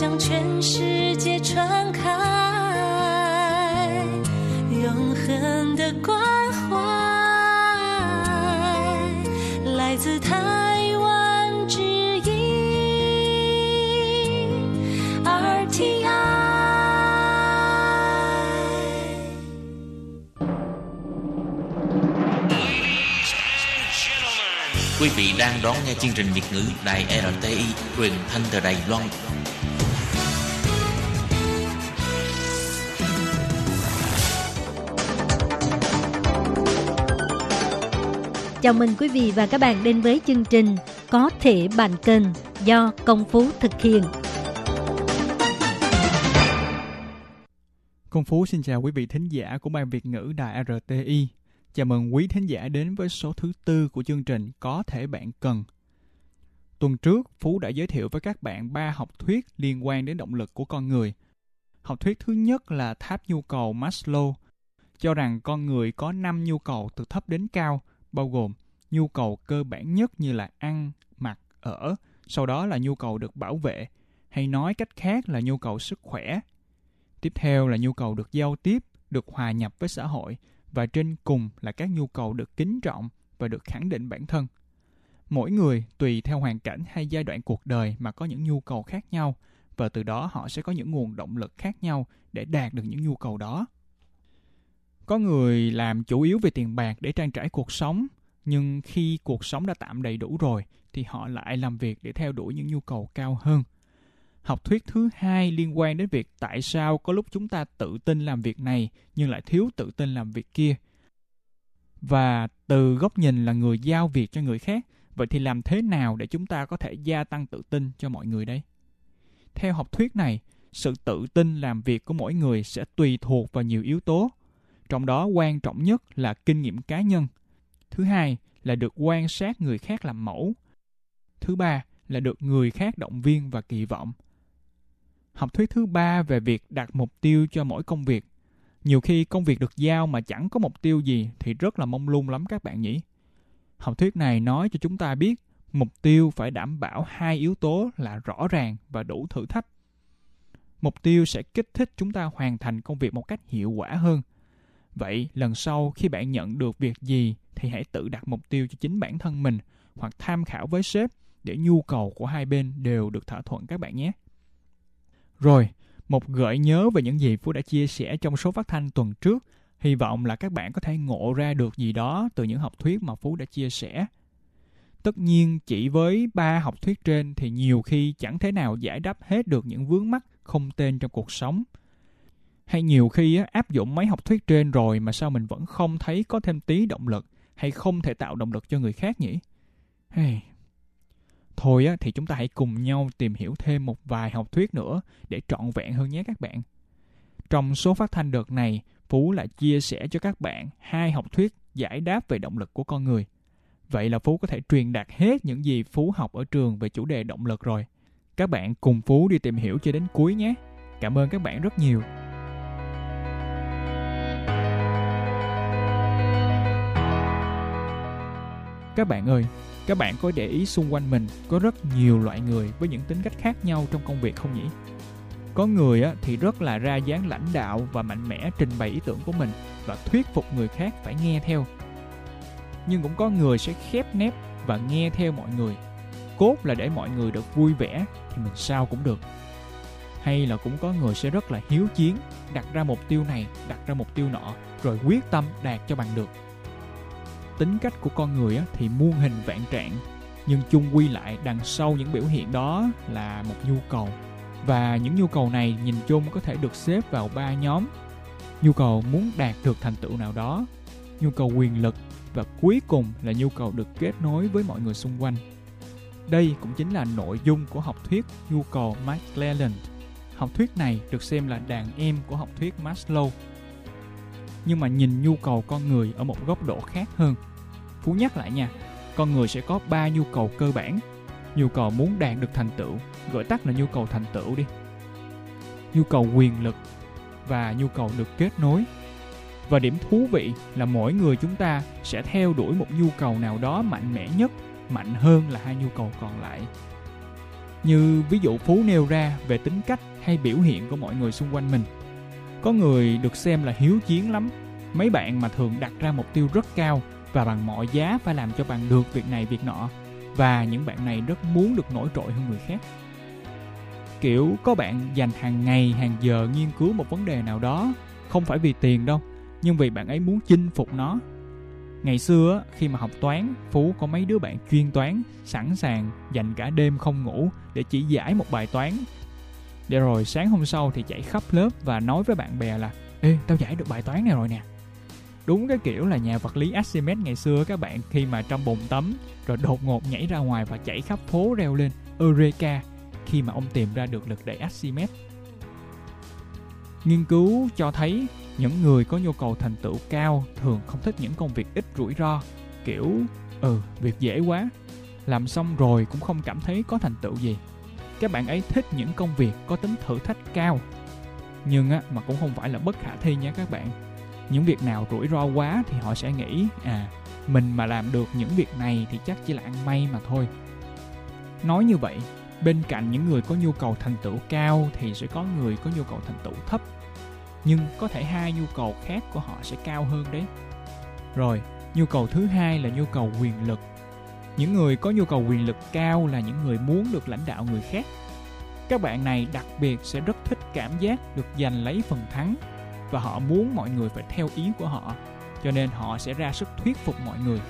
向全世界传开永恒的关怀，来自台湾之音 RTI。Quý vị đang đón nghe chương trình Việt ngữ Đài RTI truyền thanh từ Đài Loan. Chào mừng quý vị và các bạn đến với chương trình Có thể bàn kênh do Công Phú thực hiện. Công Phú xin chào quý vị thính giả của Ban Việt ngữ Đài RTI. Chào mừng quý thính giả đến với số thứ tư của chương trình Có thể bạn cần. Tuần trước, Phú đã giới thiệu với các bạn ba học thuyết liên quan đến động lực của con người. Học thuyết thứ nhất là tháp nhu cầu Maslow, cho rằng con người có 5 nhu cầu từ thấp đến cao, bao gồm nhu cầu cơ bản nhất như là ăn, mặc, ở, sau đó là nhu cầu được bảo vệ, hay nói cách khác là nhu cầu sức khỏe. Tiếp theo là nhu cầu được giao tiếp, được hòa nhập với xã hội, và trên cùng là các nhu cầu được kính trọng và được khẳng định bản thân. Mỗi người tùy theo hoàn cảnh hay giai đoạn cuộc đời mà có những nhu cầu khác nhau và từ đó họ sẽ có những nguồn động lực khác nhau để đạt được những nhu cầu đó. Có người làm chủ yếu về tiền bạc để trang trải cuộc sống, nhưng khi cuộc sống đã tạm đầy đủ rồi thì họ lại làm việc để theo đuổi những nhu cầu cao hơn. Học thuyết thứ hai liên quan đến việc tại sao có lúc chúng ta tự tin làm việc này nhưng lại thiếu tự tin làm việc kia. Và từ góc nhìn là người giao việc cho người khác, vậy thì làm thế nào để chúng ta có thể gia tăng tự tin cho mọi người đây? Theo học thuyết này, sự tự tin làm việc của mỗi người sẽ tùy thuộc vào nhiều yếu tố. Trong đó quan trọng nhất là kinh nghiệm cá nhân. Thứ hai là được quan sát người khác làm mẫu. Thứ ba là được người khác động viên và kỳ vọng. Học thuyết thứ ba về việc đặt mục tiêu cho mỗi công việc. Nhiều khi công việc được giao mà chẳng có mục tiêu gì thì rất là mông lung lắm các bạn nhỉ. Học thuyết này nói cho chúng ta biết mục tiêu phải đảm bảo hai yếu tố là rõ ràng và đủ thử thách. Mục tiêu sẽ kích thích chúng ta hoàn thành công việc một cách hiệu quả hơn. Vậy lần sau khi bạn nhận được việc gì thì hãy tự đặt mục tiêu cho chính bản thân mình hoặc tham khảo với sếp để nhu cầu của hai bên đều được thỏa thuận các bạn nhé. Rồi, một gợi nhớ về những gì Phú đã chia sẻ trong số phát thanh tuần trước. Hy vọng là các bạn có thể ngộ ra được gì đó từ những học thuyết mà Phú đã chia sẻ. Tất nhiên, chỉ với ba học thuyết trên thì nhiều khi chẳng thể nào giải đáp hết được những vướng mắc không tên trong cuộc sống. Hay nhiều khi áp dụng mấy học thuyết trên rồi mà sao mình vẫn không thấy có thêm tí động lực hay không thể tạo động lực cho người khác nhỉ? Hey, Thôi á, thì chúng ta hãy cùng nhau tìm hiểu thêm một vài học thuyết nữa để trọn vẹn hơn nhé các bạn. Trong số phát thanh đợt này, Phú lại chia sẻ cho các bạn hai học thuyết giải đáp về động lực của con người. Vậy là Phú có thể truyền đạt hết những gì Phú học ở trường về chủ đề động lực rồi. Các bạn cùng Phú đi tìm hiểu cho đến cuối nhé. Cảm ơn các bạn rất nhiều. Các bạn ơi, các bạn có để ý xung quanh mình có rất nhiều loại người với những tính cách khác nhau trong công việc không nhỉ? Có người thì rất là ra dáng lãnh đạo và mạnh mẽ trình bày ý tưởng của mình và thuyết phục người khác phải nghe theo. Nhưng cũng có người sẽ khép nép và nghe theo mọi người. Cốt là để mọi người được vui vẻ thì mình sao cũng được. Hay là cũng có người sẽ rất là hiếu chiến, đặt ra mục tiêu này, đặt ra mục tiêu nọ, rồi quyết tâm đạt cho bằng được tính cách của con người thì muôn hình vạn trạng, nhưng chung quy lại đằng sau những biểu hiện đó là một nhu cầu. Và những nhu cầu này nhìn chung có thể được xếp vào ba nhóm. Nhu cầu muốn đạt được thành tựu nào đó, nhu cầu quyền lực và cuối cùng là nhu cầu được kết nối với mọi người xung quanh. Đây cũng chính là nội dung của học thuyết nhu cầu McClelland học thuyết này được xem là đàn em của học thuyết Maslow. Nhưng mà nhìn nhu cầu con người ở một góc độ khác hơn Phú nhắc lại nha, con người sẽ có ba nhu cầu cơ bản. Nhu cầu muốn đạt được thành tựu, gọi tắt là nhu cầu thành tựu đi. Nhu cầu quyền lực và nhu cầu được kết nối. Và điểm thú vị là mỗi người chúng ta sẽ theo đuổi một nhu cầu nào đó mạnh mẽ nhất, mạnh hơn là hai nhu cầu còn lại. Như ví dụ Phú nêu ra về tính cách hay biểu hiện của mọi người xung quanh mình. Có người được xem là hiếu chiến lắm, mấy bạn mà thường đặt ra mục tiêu rất cao và bằng mọi giá phải làm cho bằng được việc này, việc nọ. Và những bạn này rất muốn được nổi trội hơn người khác. Kiểu, có bạn dành hàng ngày, hàng giờ nghiên cứu một vấn đề nào đó, không phải vì tiền đâu, nhưng vì bạn ấy muốn chinh phục nó. Ngày xưa khi mà học toán, phú có mấy đứa bạn chuyên toán, sẵn sàng dành cả đêm không ngủ để chỉ giải một bài toán. Để rồi sáng hôm sau thì chạy khắp lớp và nói với bạn bè là, ê, tao giải được bài toán này rồi nè đúng cái kiểu là nhà vật lý Archimedes ngày xưa các bạn khi mà trong bồn tắm rồi đột ngột nhảy ra ngoài và chạy khắp phố reo lên Eureka khi mà ông tìm ra được lực đẩy Archimedes. Nghiên cứu cho thấy những người có nhu cầu thành tựu cao thường không thích những công việc ít rủi ro, kiểu ừ, việc dễ quá, làm xong rồi cũng không cảm thấy có thành tựu gì. Các bạn ấy thích những công việc có tính thử thách cao. Nhưng á, mà cũng không phải là bất khả thi nha các bạn những việc nào rủi ro quá thì họ sẽ nghĩ à mình mà làm được những việc này thì chắc chỉ là ăn may mà thôi. Nói như vậy, bên cạnh những người có nhu cầu thành tựu cao thì sẽ có người có nhu cầu thành tựu thấp. Nhưng có thể hai nhu cầu khác của họ sẽ cao hơn đấy. Rồi, nhu cầu thứ hai là nhu cầu quyền lực. Những người có nhu cầu quyền lực cao là những người muốn được lãnh đạo người khác. Các bạn này đặc biệt sẽ rất thích cảm giác được giành lấy phần thắng và họ muốn mọi người phải theo ý của họ, cho nên họ sẽ ra sức thuyết phục mọi người.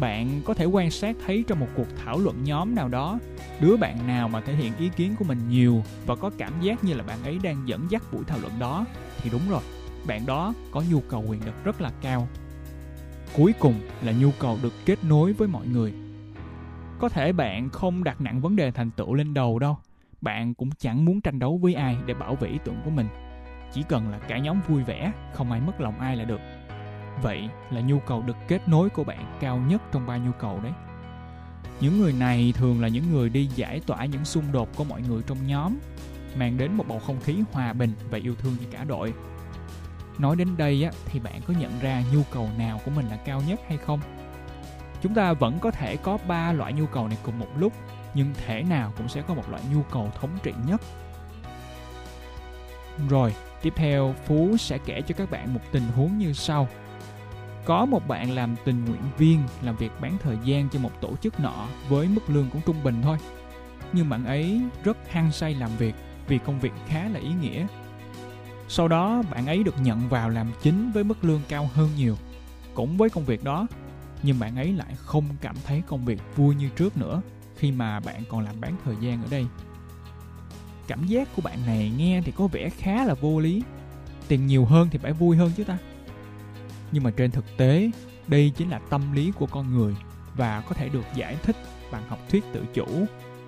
Bạn có thể quan sát thấy trong một cuộc thảo luận nhóm nào đó, đứa bạn nào mà thể hiện ý kiến của mình nhiều và có cảm giác như là bạn ấy đang dẫn dắt buổi thảo luận đó, thì đúng rồi, bạn đó có nhu cầu quyền lực rất là cao. Cuối cùng là nhu cầu được kết nối với mọi người. Có thể bạn không đặt nặng vấn đề thành tựu lên đầu đâu, bạn cũng chẳng muốn tranh đấu với ai để bảo vệ ý tưởng của mình chỉ cần là cả nhóm vui vẻ không ai mất lòng ai là được. Vậy là nhu cầu được kết nối của bạn cao nhất trong ba nhu cầu đấy. Những người này thường là những người đi giải tỏa những xung đột của mọi người trong nhóm mang đến một bầu không khí hòa bình và yêu thương cho cả đội. Nói đến đây á, thì bạn có nhận ra nhu cầu nào của mình là cao nhất hay không? Chúng ta vẫn có thể có ba loại nhu cầu này cùng một lúc nhưng thể nào cũng sẽ có một loại nhu cầu thống trị nhất. Rồi Tiếp theo, Phú sẽ kể cho các bạn một tình huống như sau. Có một bạn làm tình nguyện viên làm việc bán thời gian cho một tổ chức nọ với mức lương cũng trung bình thôi. Nhưng bạn ấy rất hăng say làm việc vì công việc khá là ý nghĩa. Sau đó bạn ấy được nhận vào làm chính với mức lương cao hơn nhiều. Cũng với công việc đó, nhưng bạn ấy lại không cảm thấy công việc vui như trước nữa khi mà bạn còn làm bán thời gian ở đây cảm giác của bạn này nghe thì có vẻ khá là vô lý. Tiền nhiều hơn thì phải vui hơn chứ ta. Nhưng mà trên thực tế, đây chính là tâm lý của con người và có thể được giải thích bằng học thuyết tự chủ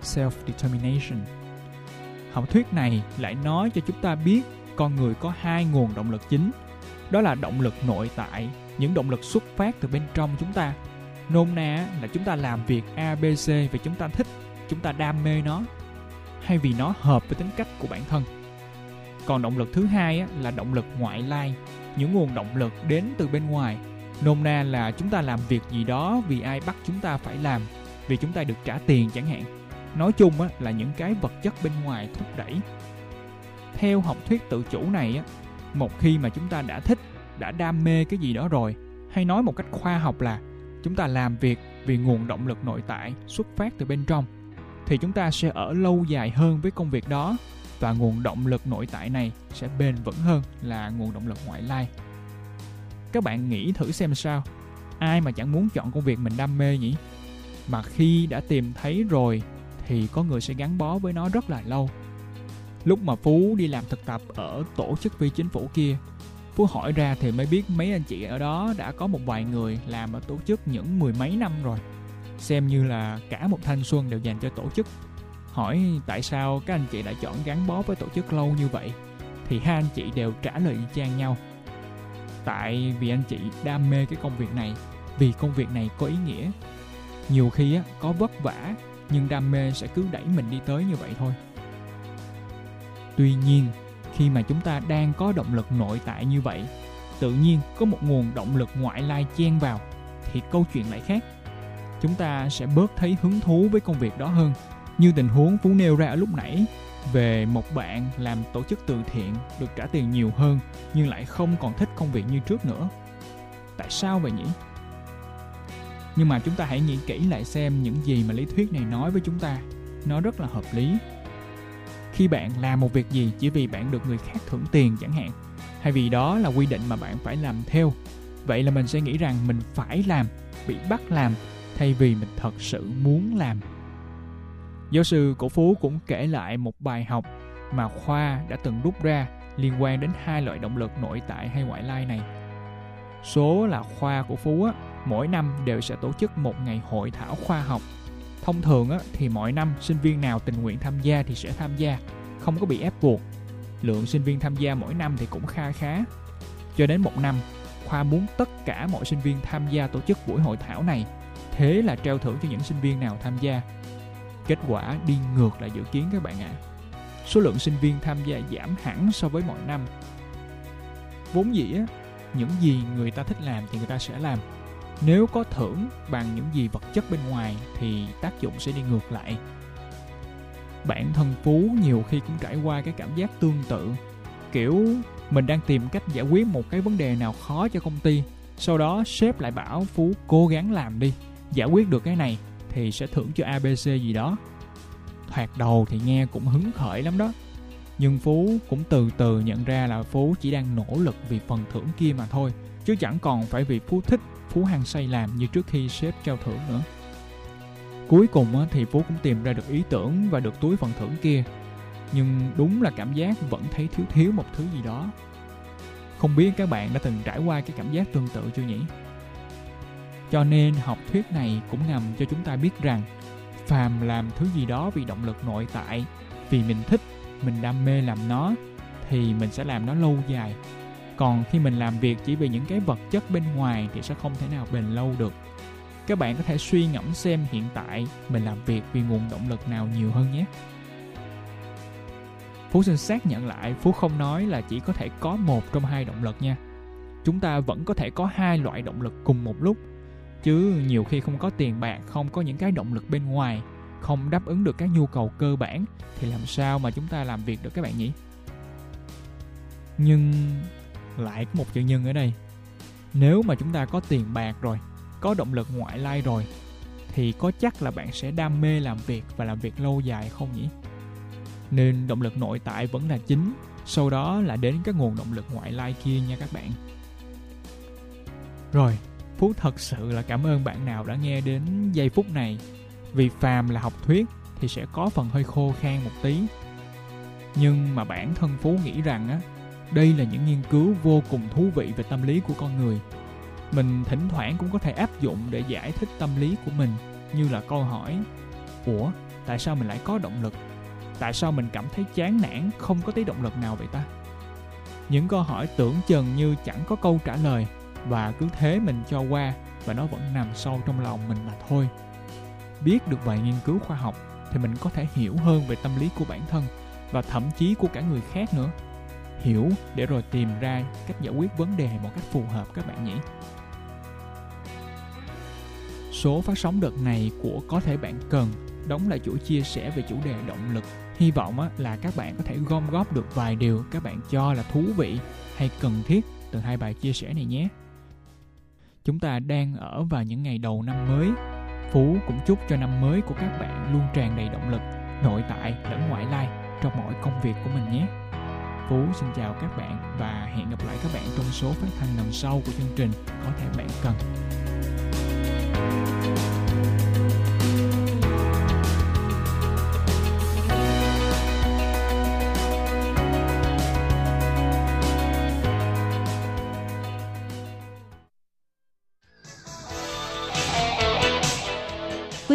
self determination học thuyết này lại nói cho chúng ta biết con người có hai nguồn động lực chính. Đó là động lực nội tại, những động lực xuất phát từ bên trong chúng ta. Nôm na là chúng ta làm việc abc vì chúng ta thích, chúng ta đam mê nó hay vì nó hợp với tính cách của bản thân. Còn động lực thứ hai là động lực ngoại lai, những nguồn động lực đến từ bên ngoài. Nôm na là chúng ta làm việc gì đó vì ai bắt chúng ta phải làm, vì chúng ta được trả tiền chẳng hạn. Nói chung là những cái vật chất bên ngoài thúc đẩy. Theo học thuyết tự chủ này một khi mà chúng ta đã thích, đã đam mê cái gì đó rồi, hay nói một cách khoa học là, chúng ta làm việc vì nguồn động lực nội tại xuất phát từ bên trong thì chúng ta sẽ ở lâu dài hơn với công việc đó và nguồn động lực nội tại này sẽ bền vững hơn là nguồn động lực ngoại lai. Các bạn nghĩ thử xem sao, ai mà chẳng muốn chọn công việc mình đam mê nhỉ? Mà khi đã tìm thấy rồi thì có người sẽ gắn bó với nó rất là lâu. Lúc mà Phú đi làm thực tập ở tổ chức phi chính phủ kia, Phú hỏi ra thì mới biết mấy anh chị ở đó đã có một vài người làm ở tổ chức những mười mấy năm rồi xem như là cả một thanh xuân đều dành cho tổ chức. Hỏi tại sao các anh chị đã chọn gắn bó với tổ chức lâu như vậy thì hai anh chị đều trả lời y chang nhau. Tại vì anh chị đam mê cái công việc này vì công việc này có ý nghĩa. Nhiều khi á, có vất vả nhưng đam mê sẽ cứ đẩy mình đi tới như vậy thôi. Tuy nhiên khi mà chúng ta đang có động lực nội tại như vậy tự nhiên có một nguồn động lực ngoại lai chen vào thì câu chuyện lại khác chúng ta sẽ bớt thấy hứng thú với công việc đó hơn Như tình huống Phú nêu ra ở lúc nãy về một bạn làm tổ chức từ thiện được trả tiền nhiều hơn nhưng lại không còn thích công việc như trước nữa. Tại sao vậy nhỉ? Nhưng mà chúng ta hãy nghĩ kỹ lại xem những gì mà lý thuyết này nói với chúng ta. Nó rất là hợp lý. Khi bạn làm một việc gì chỉ vì bạn được người khác thưởng tiền chẳng hạn, hay vì đó là quy định mà bạn phải làm theo, vậy là mình sẽ nghĩ rằng mình phải làm, bị bắt làm thay vì mình thật sự muốn làm. Giáo sư Cổ Phú cũng kể lại một bài học mà Khoa đã từng rút ra liên quan đến hai loại động lực nội tại hay ngoại lai này. Số là Khoa của Phú á, mỗi năm đều sẽ tổ chức một ngày hội thảo khoa học. Thông thường á, thì mỗi năm sinh viên nào tình nguyện tham gia thì sẽ tham gia, không có bị ép buộc. Lượng sinh viên tham gia mỗi năm thì cũng kha khá. Cho đến một năm, Khoa muốn tất cả mọi sinh viên tham gia tổ chức buổi hội thảo này. Thế là treo thưởng cho những sinh viên nào tham gia. Kết quả đi ngược lại dự kiến các bạn ạ. À. Số lượng sinh viên tham gia giảm hẳn so với mọi năm. Vốn dĩ á, những gì người ta thích làm thì người ta sẽ làm nếu có thưởng bằng những gì vật chất bên ngoài thì tác dụng sẽ đi ngược lại bản thân phú nhiều khi cũng trải qua cái cảm giác tương tự kiểu mình đang tìm cách giải quyết một cái vấn đề nào khó cho công ty sau đó sếp lại bảo phú cố gắng làm đi giải quyết được cái này thì sẽ thưởng cho abc gì đó. Thoạt đầu thì nghe cũng hứng khởi lắm đó, nhưng phú cũng từ từ nhận ra là phú chỉ đang nỗ lực vì phần thưởng kia mà thôi, chứ chẳng còn phải vì phú thích phú hăng say làm như trước khi sếp trao thưởng nữa. Cuối cùng thì phú cũng tìm ra được ý tưởng và được túi phần thưởng kia, nhưng đúng là cảm giác vẫn thấy thiếu thiếu một thứ gì đó. Không biết các bạn đã từng trải qua cái cảm giác tương tự chưa nhỉ? Cho nên học thuyết này cũng ngầm cho chúng ta biết rằng phàm làm thứ gì đó vì động lực nội tại, vì mình thích, mình đam mê làm nó, thì mình sẽ làm nó lâu dài. Còn khi mình làm việc chỉ vì những cái vật chất bên ngoài thì sẽ không thể nào bền lâu được. Các bạn có thể suy ngẫm xem hiện tại mình làm việc vì nguồn động lực nào nhiều hơn nhé. Phú xin xác nhận lại, phú không nói là chỉ có thể có một trong hai động lực nha. Chúng ta vẫn có thể có hai loại động lực cùng một lúc chứ nhiều khi không có tiền bạc, không có những cái động lực bên ngoài, không đáp ứng được các nhu cầu cơ bản, thì làm sao mà chúng ta làm việc được các bạn nhỉ? Nhưng lại có một chữ nhân ở đây. Nếu mà chúng ta có tiền bạc rồi, có động lực ngoại lai rồi, thì có chắc là bạn sẽ đam mê làm việc và làm việc lâu dài không nhỉ? Nên động lực nội tại vẫn là chính, sau đó là đến các nguồn động lực ngoại lai kia nha các bạn. Rồi phú thật sự là cảm ơn bạn nào đã nghe đến giây phút này. Vì phàm là học thuyết thì sẽ có phần hơi khô khan một tí. Nhưng mà bản thân phú nghĩ rằng á, đây là những nghiên cứu vô cùng thú vị về tâm lý của con người. Mình thỉnh thoảng cũng có thể áp dụng để giải thích tâm lý của mình, như là câu hỏi, ủa, tại sao mình lại có động lực? Tại sao mình cảm thấy chán nản, không có tí động lực nào vậy ta? Những câu hỏi tưởng chừng như chẳng có câu trả lời và cứ thế mình cho qua và nó vẫn nằm sâu trong lòng mình mà thôi. Biết được vài nghiên cứu khoa học thì mình có thể hiểu hơn về tâm lý của bản thân và thậm chí của cả người khác nữa. Hiểu để rồi tìm ra cách giải quyết vấn đề một cách phù hợp các bạn nhỉ. Số phát sóng đợt này của có thể bạn cần đóng lại chuỗi chia sẻ về chủ đề động lực. Hy vọng là các bạn có thể gom góp được vài điều các bạn cho là thú vị hay cần thiết từ hai bài chia sẻ này nhé chúng ta đang ở vào những ngày đầu năm mới phú cũng chúc cho năm mới của các bạn luôn tràn đầy động lực, nội tại lẫn ngoại lai trong mọi công việc của mình nhé Phú xin chào các bạn và hẹn gặp lại các bạn trong số phát thanh lần sau của chương trình Có thể bạn cần. Quý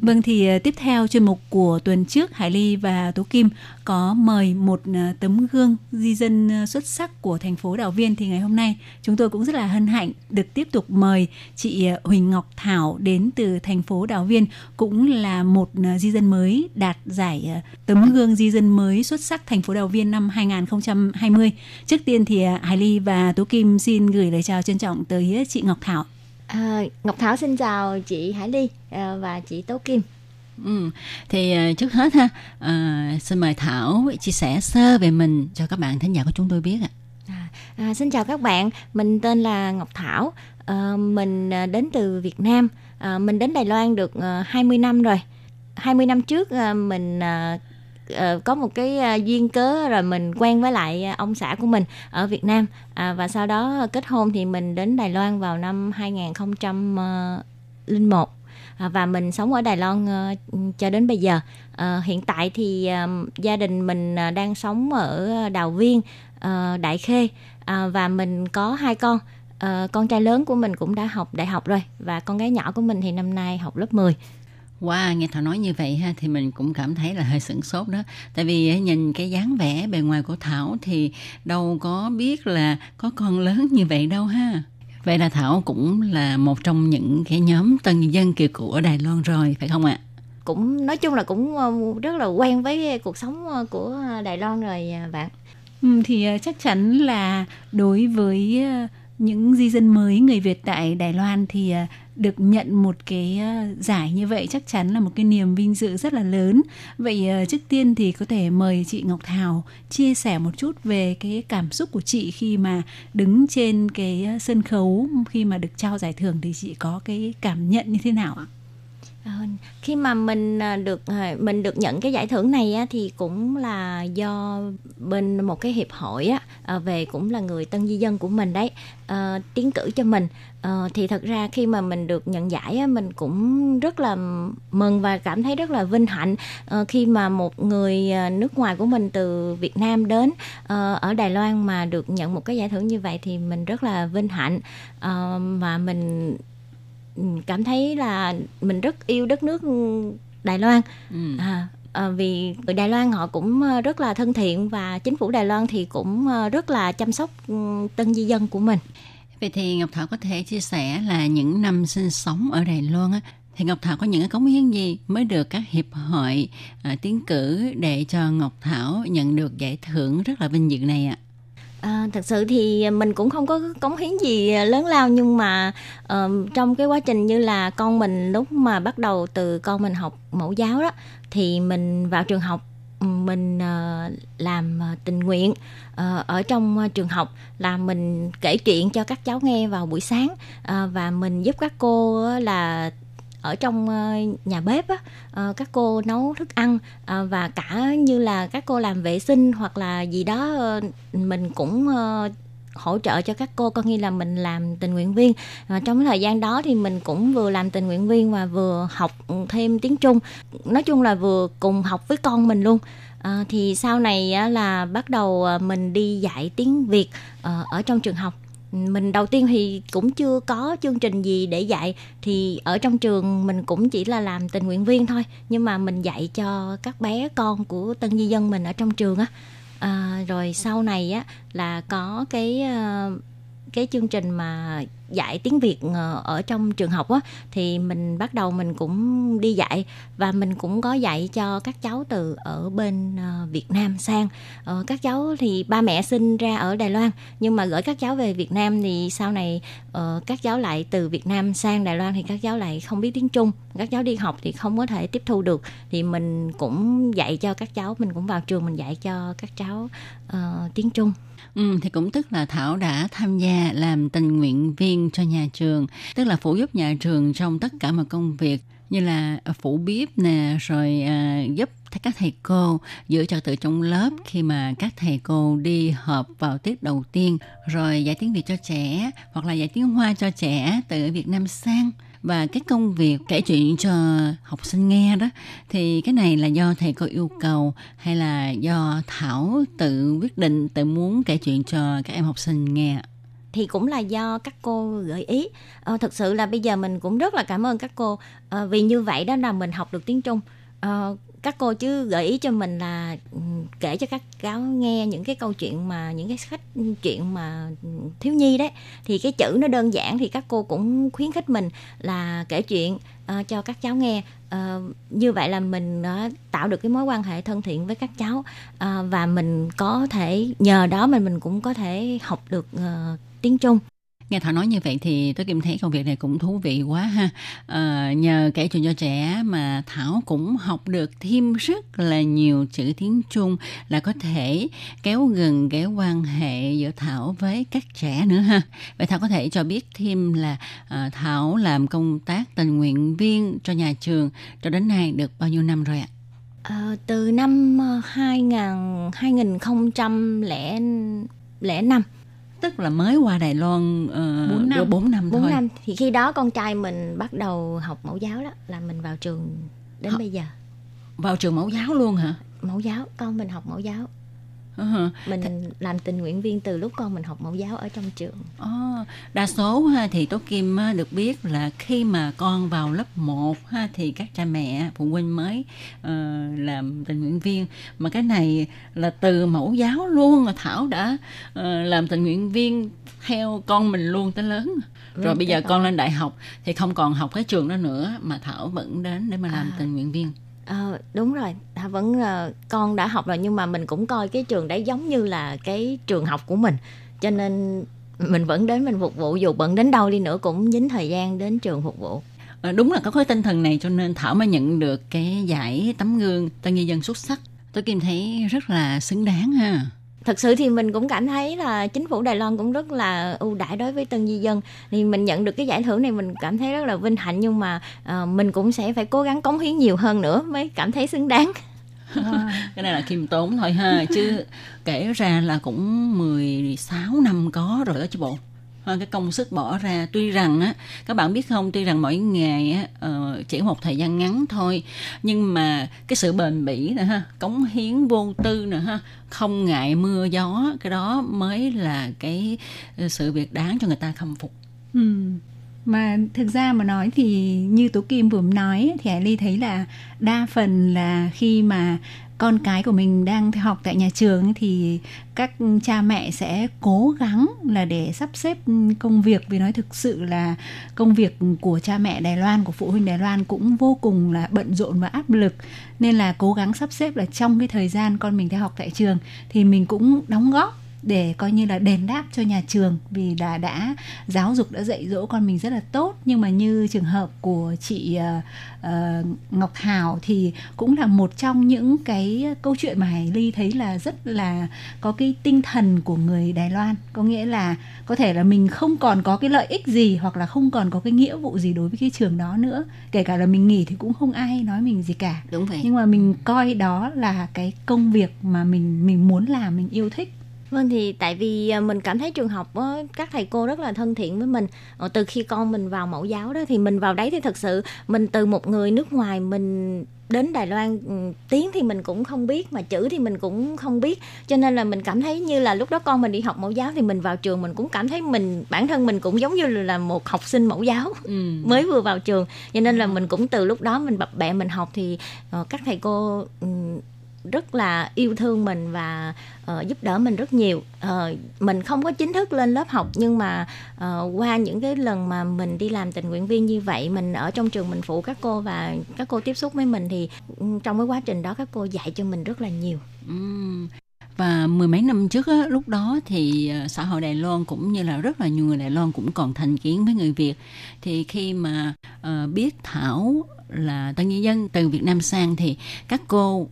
Vâng thì ờ, tiếp theo chuyên mục của tuần trước, Hải Ly và Tố Kim có mời một ờ, tấm gương di dân ờ, xuất sắc của thành phố Đào Viên thì ngày hôm nay chúng tôi cũng rất là hân hạnh được tiếp tục mời chị Huỳnh Ngọc Thảo đến từ thành phố Đào Viên, cũng là một di dân mới đạt giải tấm gương di dân mới xuất sắc thành phố Đào Viên năm 2020. Trước tiên thì Hải Ly và Tố Kim xin gửi lời chào trân trọng tới chị Ngọc Thảo. À, Ngọc Thảo xin chào chị Hải Ly à, và chị Tố Kim. Ừ. Thì ờ, trước hết ha, à, xin mời Thảo chia sẻ sơ về mình cho các bạn thính giả của chúng tôi biết ạ. À, à, xin chào các bạn, mình tên là Ngọc Thảo, à, mình đến từ Việt Nam, à, mình đến Đài Loan được à, 20 năm rồi. 20 năm trước à, mình à, uh, có một cái uh, duyên cớ rồi mình quen với lại ờ, ông xã của mình ở Việt Nam. À, và sau đó kết hôn thì mình đến Đài Loan vào năm 2001 à, và mình sống ở Đài Loan uh, cho đến bây giờ. À, hiện tại thì uh, gia đình mình uh, đang sống ở Đào Viên uh, Đại Khê. À, và mình có hai con. Uh, con trai lớn của mình cũng đã học đại học rồi và con gái nhỏ của mình thì năm nay học lớp 10 Wow, nghe Thảo nói như vậy ha thì mình cũng cảm thấy là hơi sửng sốt đó. Tại vì nhìn cái dáng vẻ bề ngoài của Thảo thì đâu có biết là có con lớn như vậy đâu ha. Vậy là Thảo cũng là một trong những cái nhóm tân dân kiều cụ ở Đài Loan rồi, phải không ạ? Cũng nói chung là cũng ờ, rất là quen với cuộc sống ờ, của Đài Loan rồi à, bạn. Ừ, thì ờ, chắc chắn là đối với những di dân mới, người Việt tại Đài Loan thì à, được nhận một cái à, giải như vậy chắc chắn là một cái niềm vinh dự rất là lớn. Vậy à, trước tiên thì có thể mời chị Ngọc Thảo chia sẻ một chút về cái cảm xúc của chị khi mà đứng trên cái sân khấu, khi mà được trao giải thưởng thì chị có cái cảm nhận như thế nào ạ? À, khi mà mình à, được à, mình được nhận cái giải thưởng này á, thì cũng là do bên một cái hiệp hội á, về cũng là người tân di dân của mình đấy uh, tiến cử cho mình. Uh, thì thật ra khi mà mình được nhận giải á, mình cũng rất là mừng và cảm thấy rất là vinh hạnh uh, khi mà một người nước ngoài của mình từ Việt Nam đến uh, ở Đài Loan mà được nhận một cái giải thưởng như vậy thì mình rất là vinh hạnh. Uh, và mình cảm thấy là mình rất yêu đất nước Đài Loan ừ. à, à, vì người Đài Loan họ cũng ờ, rất là thân thiện và chính phủ Đài Loan thì cũng ờ, rất là chăm sóc ừ, tân di dân của mình. Vậy thì Ngọc Thảo có thể chia sẻ là những năm sinh sống ở Đài Loan á, thì Ngọc Thảo có những cống hiến gì mới được các hiệp hội à, tiến cử để cho Ngọc Thảo nhận được giải thưởng rất là vinh dự này ạ? À? À, thật sự thì mình cũng không có cống hiến gì lớn lao nhưng mà uh, trong cái quá trình như là con mình lúc mà bắt đầu từ con mình học mẫu giáo đó thì mình vào trường học mình uh, làm ờ, tình nguyện uh, ở trong trường học là mình kể chuyện cho các cháu nghe vào buổi sáng uh, và mình giúp các cô là ở trong ờ, nhà bếp á ờ, các cô nấu thức ăn ờ, và cả như là các cô làm vệ sinh hoặc là gì đó mình cũng hỗ trợ cho các cô coi như là mình làm tình nguyện viên. Và trong cái thời gian đó thì mình cũng vừa làm tình nguyện viên và vừa học thêm tiếng trung. Nói chung là vừa cùng học với con mình luôn. À, thì sau này á, là bắt đầu mình đi dạy tiếng việt ở trong trường học mình đầu tiên thì cũng chưa có chương trình gì để dạy. Thì ở trong trường mình cũng chỉ là làm tình nguyện viên thôi. Nhưng mà mình dạy cho các bé con của tân di dân mình ở trong trường á. À, rồi sau này á là có cái ờ, cái chương trình mà dạy tiếng Việt ờ, ở trong trường học á thì mình bắt đầu mình cũng đi dạy và mình cũng có dạy cho các cháu từ ở bên ờ, Việt Nam sang. Ờ, các cháu thì ba mẹ sinh ra ở Đài Loan nhưng mà gửi các cháu về Việt Nam thì sau này các cháu lại từ Việt Nam sang Đài Loan thì các cháu lại không biết tiếng Trung. Các cháu đi học thì không có thể tiếp thu được. Thì mình cũng dạy cho các cháu mình cũng vào trường mình dạy cho các cháu uh, tiếng Trung. Ừ, thì cũng tức là Thảo đã tham gia làm tình nguyện viên cho nhà trường, tức là phụ giúp nhà trường trong tất cả mọi công việc như là à, phụ bếp nè, rồi à, giúp các thầy cô giữ trật tự trong lớp khi mà các thầy cô đi họp vào tiết đầu tiên, rồi dạy tiếng Việt cho trẻ hoặc là dạy tiếng Hoa cho trẻ từ Việt Nam sang và cái công việc kể chuyện cho học sinh nghe đó thì cái này là do thầy cô yêu cầu hay là do thảo tự quyết định tự muốn kể chuyện cho các em học sinh nghe thì cũng là do các cô gợi ý. Ờ, thực sự là bây giờ mình cũng rất là cảm ơn các cô. Ờ, vì như vậy đó là mình học được tiếng Trung. Ờ, các cô chứ gợi ý cho mình là ừ, kể cho các cháu nghe những cái câu chuyện mà những cái sách chuyện mà thiếu nhi đấy. Thì cái chữ nó đơn giản thì các cô cũng khuyến khích mình là kể chuyện uh, cho các cháu nghe. Uh, như vậy là mình uh, tạo được cái mối quan hệ thân thiện với các cháu. Uh, và mình có thể nhờ đó mình mình cũng có thể học được uh, tiếng Trung nghe thảo nói như vậy thì tôi cảm thấy công việc này cũng thú vị quá ha. Ờ, nhờ kể chuyện cho trẻ mà thảo cũng học được thêm rất là nhiều chữ tiếng trung là có thể kéo gần cái quan hệ giữa thảo với các trẻ nữa ha. Vậy thảo có thể cho biết thêm là ờ, thảo làm công tác tình nguyện viên cho nhà trường cho đến nay được bao nhiêu năm rồi ạ? Ờ, từ năm 2000 2005 tức là mới qua Đài Loan uh, Bốn năm. 4 năm 4 thôi. năm. Thì khi đó con trai mình bắt đầu học mẫu giáo đó là mình vào trường đến Học- bây giờ. Vào trường mẫu giáo luôn hả? Mẫu giáo con mình học mẫu giáo Ờ, mình làm tình nguyện viên từ lúc con mình học mẫu giáo ở trong trường. Ồ, đa số ha, thì Tố Kim được biết là khi mà con vào lớp 1 ha, thì các cha mẹ phụ huynh mới ờ, làm tình nguyện viên. Mà cái này là từ mẫu giáo luôn là Thảo đã ờ, làm tình nguyện viên theo con mình luôn tới lớn. Rồi Vâng, bây giờ con. lên đại học thì không còn học cái trường đó nữa mà Thảo vẫn đến để mà làm À. tình nguyện viên Ờ, đúng rồi. À, vẫn là con đã học rồi nhưng mà mình cũng coi cái trường đấy giống như là cái trường học của mình. Cho nên mình vẫn đến mình phục vụ dù bận đến đâu đi nữa cũng dính thời gian đến trường phục vụ. Ờ, đúng là có cái tinh thần này cho nên Thảo mới nhận được cái giải tấm gương tân nhân dân xuất sắc. Tôi Kim thấy rất là xứng đáng ha thật sự thì mình cũng cảm thấy là chính phủ Đài Loan cũng rất là ưu đãi đối với tân di dân. Thì mình nhận được cái giải thưởng này mình cảm thấy rất là vinh hạnh nhưng mà uh, mình cũng sẽ phải cố gắng cống hiến nhiều hơn nữa mới cảm thấy xứng đáng. Cái này là khiêm tốn thôi ha chứ kể ra là cũng 16 năm có rồi đó chứ bộ. Cái công sức bỏ ra tuy rằng á, các bạn biết không, tuy rằng mỗi ngày á ờ, chỉ một thời gian ngắn thôi, nhưng mà cái sự bền bỉ nè ha, cống hiến vô tư nè ha, không ngại mưa gió, cái đó mới là cái ờ, sự việc đáng cho người ta khâm phục Ừ. Mà thực ra mà nói thì như tú Kim vừa nói thì Hải Ly thấy là đa phần là khi mà con cái của mình đang học tại nhà trường thì các cha mẹ sẽ cố gắng là để sắp xếp công việc. Vì nói thực sự là công việc của cha mẹ Đài Loan, của phụ huynh Đài Loan cũng vô cùng là bận rộn và áp lực. Nên là cố gắng sắp xếp là trong cái thời gian con mình theo học tại trường thì mình cũng đóng góp để coi như là đền đáp cho nhà trường vì là đã giáo dục đã dạy dỗ con mình rất là tốt. Nhưng mà như trường hợp của chị ờ, ờ, Ngọc Hào thì cũng là một trong những cái câu chuyện mà Hải Ly thấy là rất là có cái tinh thần của người Đài Loan. Có nghĩa là có thể là mình không còn có cái lợi ích gì hoặc là không còn có cái nghĩa vụ gì đối với cái trường đó nữa. Kể cả là mình nghỉ thì cũng không ai nói mình gì cả. Đúng vậy. Nhưng mà mình coi đó là cái công việc mà mình mình muốn làm mình yêu thích Vâng thì tại vì à, mình cảm thấy trường học các thầy cô rất là thân thiện với mình. Ờ, từ khi con mình vào mẫu giáo đó thì mình vào đấy thì thật sự mình từ một người nước ngoài mình đến Đài Loan ừ, tiếng thì mình cũng không biết mà chữ thì mình cũng không biết cho nên là mình cảm thấy như là lúc đó con mình đi học mẫu giáo thì mình vào trường mình cũng cảm thấy mình bản thân mình cũng giống như là một học sinh mẫu giáo ừ. mới vừa vào trường cho nên là mình cũng từ lúc đó mình bập bẹ mình học thì ờ, các thầy cô ừm, rất là yêu thương mình và uh, giúp đỡ mình rất nhiều uh, mình không có chính thức lên lớp học nhưng mà uh, qua những cái lần mà mình đi làm tình nguyện viên như vậy mình ở trong trường mình phụ các cô và các cô tiếp xúc với mình thì ừ, trong cái quá trình đó các cô dạy cho mình rất là nhiều Uhm. Và mười mấy năm trước á, lúc đó thì xã hội Đài Loan cũng như là rất là nhiều người Đài Loan cũng còn thành kiến với người Việt. Thì khi mà uh, biết Thảo là tân nhân dân từ Việt Nam sang thì các cô uh,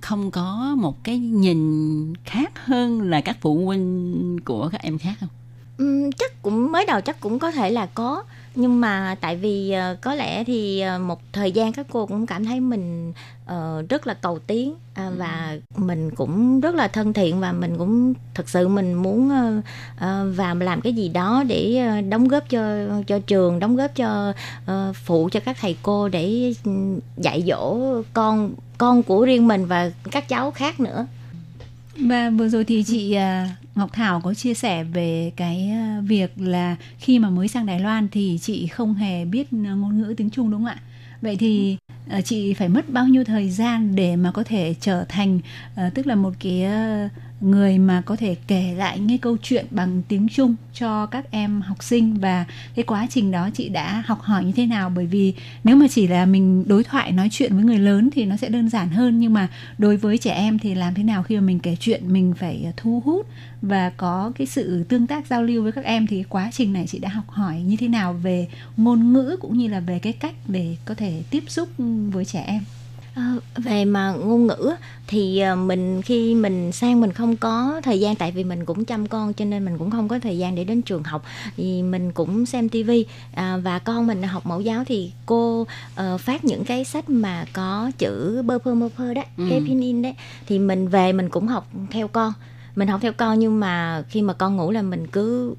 không có một cái nhìn khác hơn là các phụ huynh của các em khác không? Ừ, chắc cũng mới đầu chắc cũng có thể là có nhưng mà tại vì uh, có lẽ thì uh, một thời gian các cô cũng cảm thấy mình uh, rất là cầu tiến uh, và mình cũng rất là thân thiện và mình cũng thực sự mình muốn uh, uh, và làm cái gì đó để uh, đóng góp cho cho trường đóng góp cho uh, phụ cho các thầy cô để dạy dỗ con con của riêng mình và các cháu khác nữa và vừa rồi thì chị à, Ngọc Thảo có chia sẻ về cái à, việc là khi mà mới sang Đài Loan thì chị không hề biết ngôn ngữ tiếng Trung, đúng không ạ? Vậy thì à, chị phải mất bao nhiêu thời gian để mà có thể trở thành tức là một cái người mà có thể kể lại những câu chuyện bằng tiếng Trung cho các em học sinh và cái quá trình đó chị đã học hỏi như thế nào? Bởi vì nếu mà chỉ là mình đối thoại nói chuyện với người lớn thì nó sẽ đơn giản hơn, nhưng mà đối với trẻ em thì làm thế nào khi mà mình kể chuyện, mình phải ờ, thu hút và có cái sự tương tác giao lưu với các em thì quá trình này chị đã học hỏi như thế nào về ngôn ngữ cũng như là về cái cách để có thể tiếp xúc với trẻ em? À, về mà ngôn ngữ thì ờ, mình khi mình sang mình không có thời gian tại vì mình cũng chăm con cho nên mình cũng không có thời gian để đến trường học thì mình cũng xem tivi à, và con mình học mẫu giáo thì cô uh, phát những cái sách mà có chữ bơ phơ mơ phơ đó ừ. in đấy thì mình về mình cũng học theo con mình học theo con nhưng mà khi mà con ngủ là mình cứ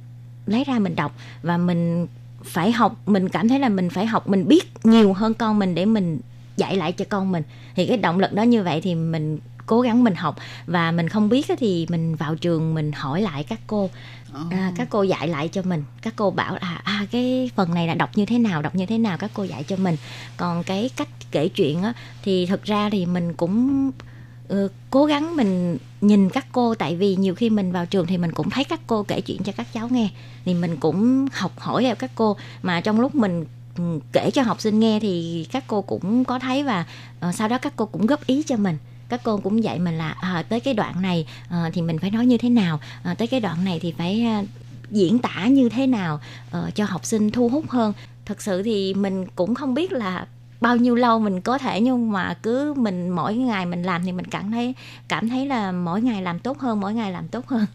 lấy ra mình đọc và mình phải học mình cảm thấy là mình phải học mình biết nhiều hơn con mình để mình dạy lại cho con mình. Thì cái động lực đó như vậy thì mình cố gắng mình học. Và mình không biết thì mình vào trường mình hỏi lại các cô. À, các cô dạy lại cho mình. Các cô bảo là à cái phần này là đọc như thế nào đọc như thế nào? Các cô dạy cho mình. Còn cái cách kể chuyện á thì thực ra thì mình cũng uh, cố gắng mình nhìn các cô. Tại vì nhiều khi mình vào trường thì mình cũng thấy các cô kể chuyện cho các cháu nghe. Thì mình cũng học hỏi theo các cô. Mà trong lúc mình Ừ, Ừ, kể cho học sinh nghe thì các cô cũng có thấy và uh, sau đó các cô cũng góp ý cho mình. Các cô cũng dạy mình là à, tới cái đoạn này à, thì mình phải nói như thế nào à, tới cái đoạn này thì phải à, diễn tả như thế nào à, cho học sinh thu hút hơn. Thật sự thì mình cũng không biết là bao nhiêu lâu mình có thể nhưng mà cứ mình mỗi ngày mình làm thì mình cảm thấy cảm thấy là mỗi ngày làm tốt hơn mỗi ngày làm tốt hơn.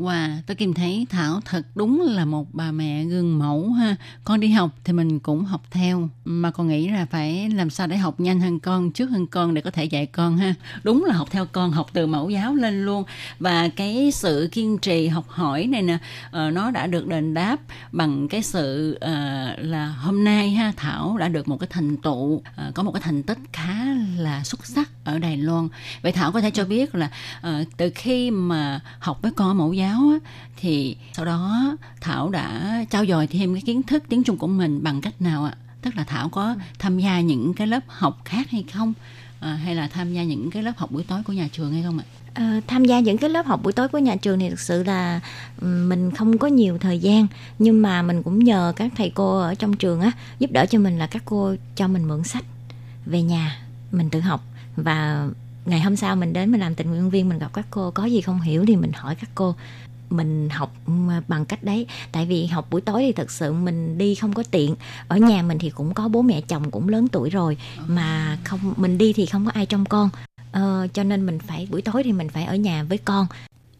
Wow, tôi Kim thấy Thảo thật đúng là một bà mẹ gương mẫu ha. Con đi học thì mình cũng học theo. Mà con nghĩ là phải làm sao để học nhanh hơn con, trước hơn con để có thể dạy con ha. Đúng là học theo con, học từ mẫu giáo lên luôn. Và cái sự kiên trì học hỏi này nè, ờ, nó đã được đền đáp bằng cái sự uh, là hôm nay ha, Thảo đã được một cái thành tựu, uh, có một cái thành tích khá là xuất sắc ở Đài Loan. Vậy Thảo có thể cho biết là uh, từ khi mà học với con mẫu giáo giáo á, thì sau đó Thảo đã trao dồi thêm cái kiến thức tiếng Trung của mình bằng cách nào ạ? Tức là Thảo có tham gia những cái lớp học khác hay không? À, hay là tham gia những cái lớp học buổi tối của nhà trường hay không ạ? À, tham gia những cái lớp học buổi tối của nhà trường thì thực sự là ừ, mình không có nhiều thời gian nhưng mà mình cũng nhờ các thầy cô ở trong trường á giúp đỡ cho mình là các cô cho mình mượn sách về nhà mình tự học và ngày hôm sau mình đến mình làm tình nguyện viên mình gặp các cô có gì không hiểu thì mình hỏi các cô. Mình học bằng cách đấy. Tại vì học buổi tối thì thật sự mình đi không có tiện. Ở nhà mình thì cũng có bố mẹ chồng cũng lớn tuổi rồi mà không mình đi thì không có ai trông con. Ờ, cho nên mình phải buổi tối thì mình phải ở nhà với con.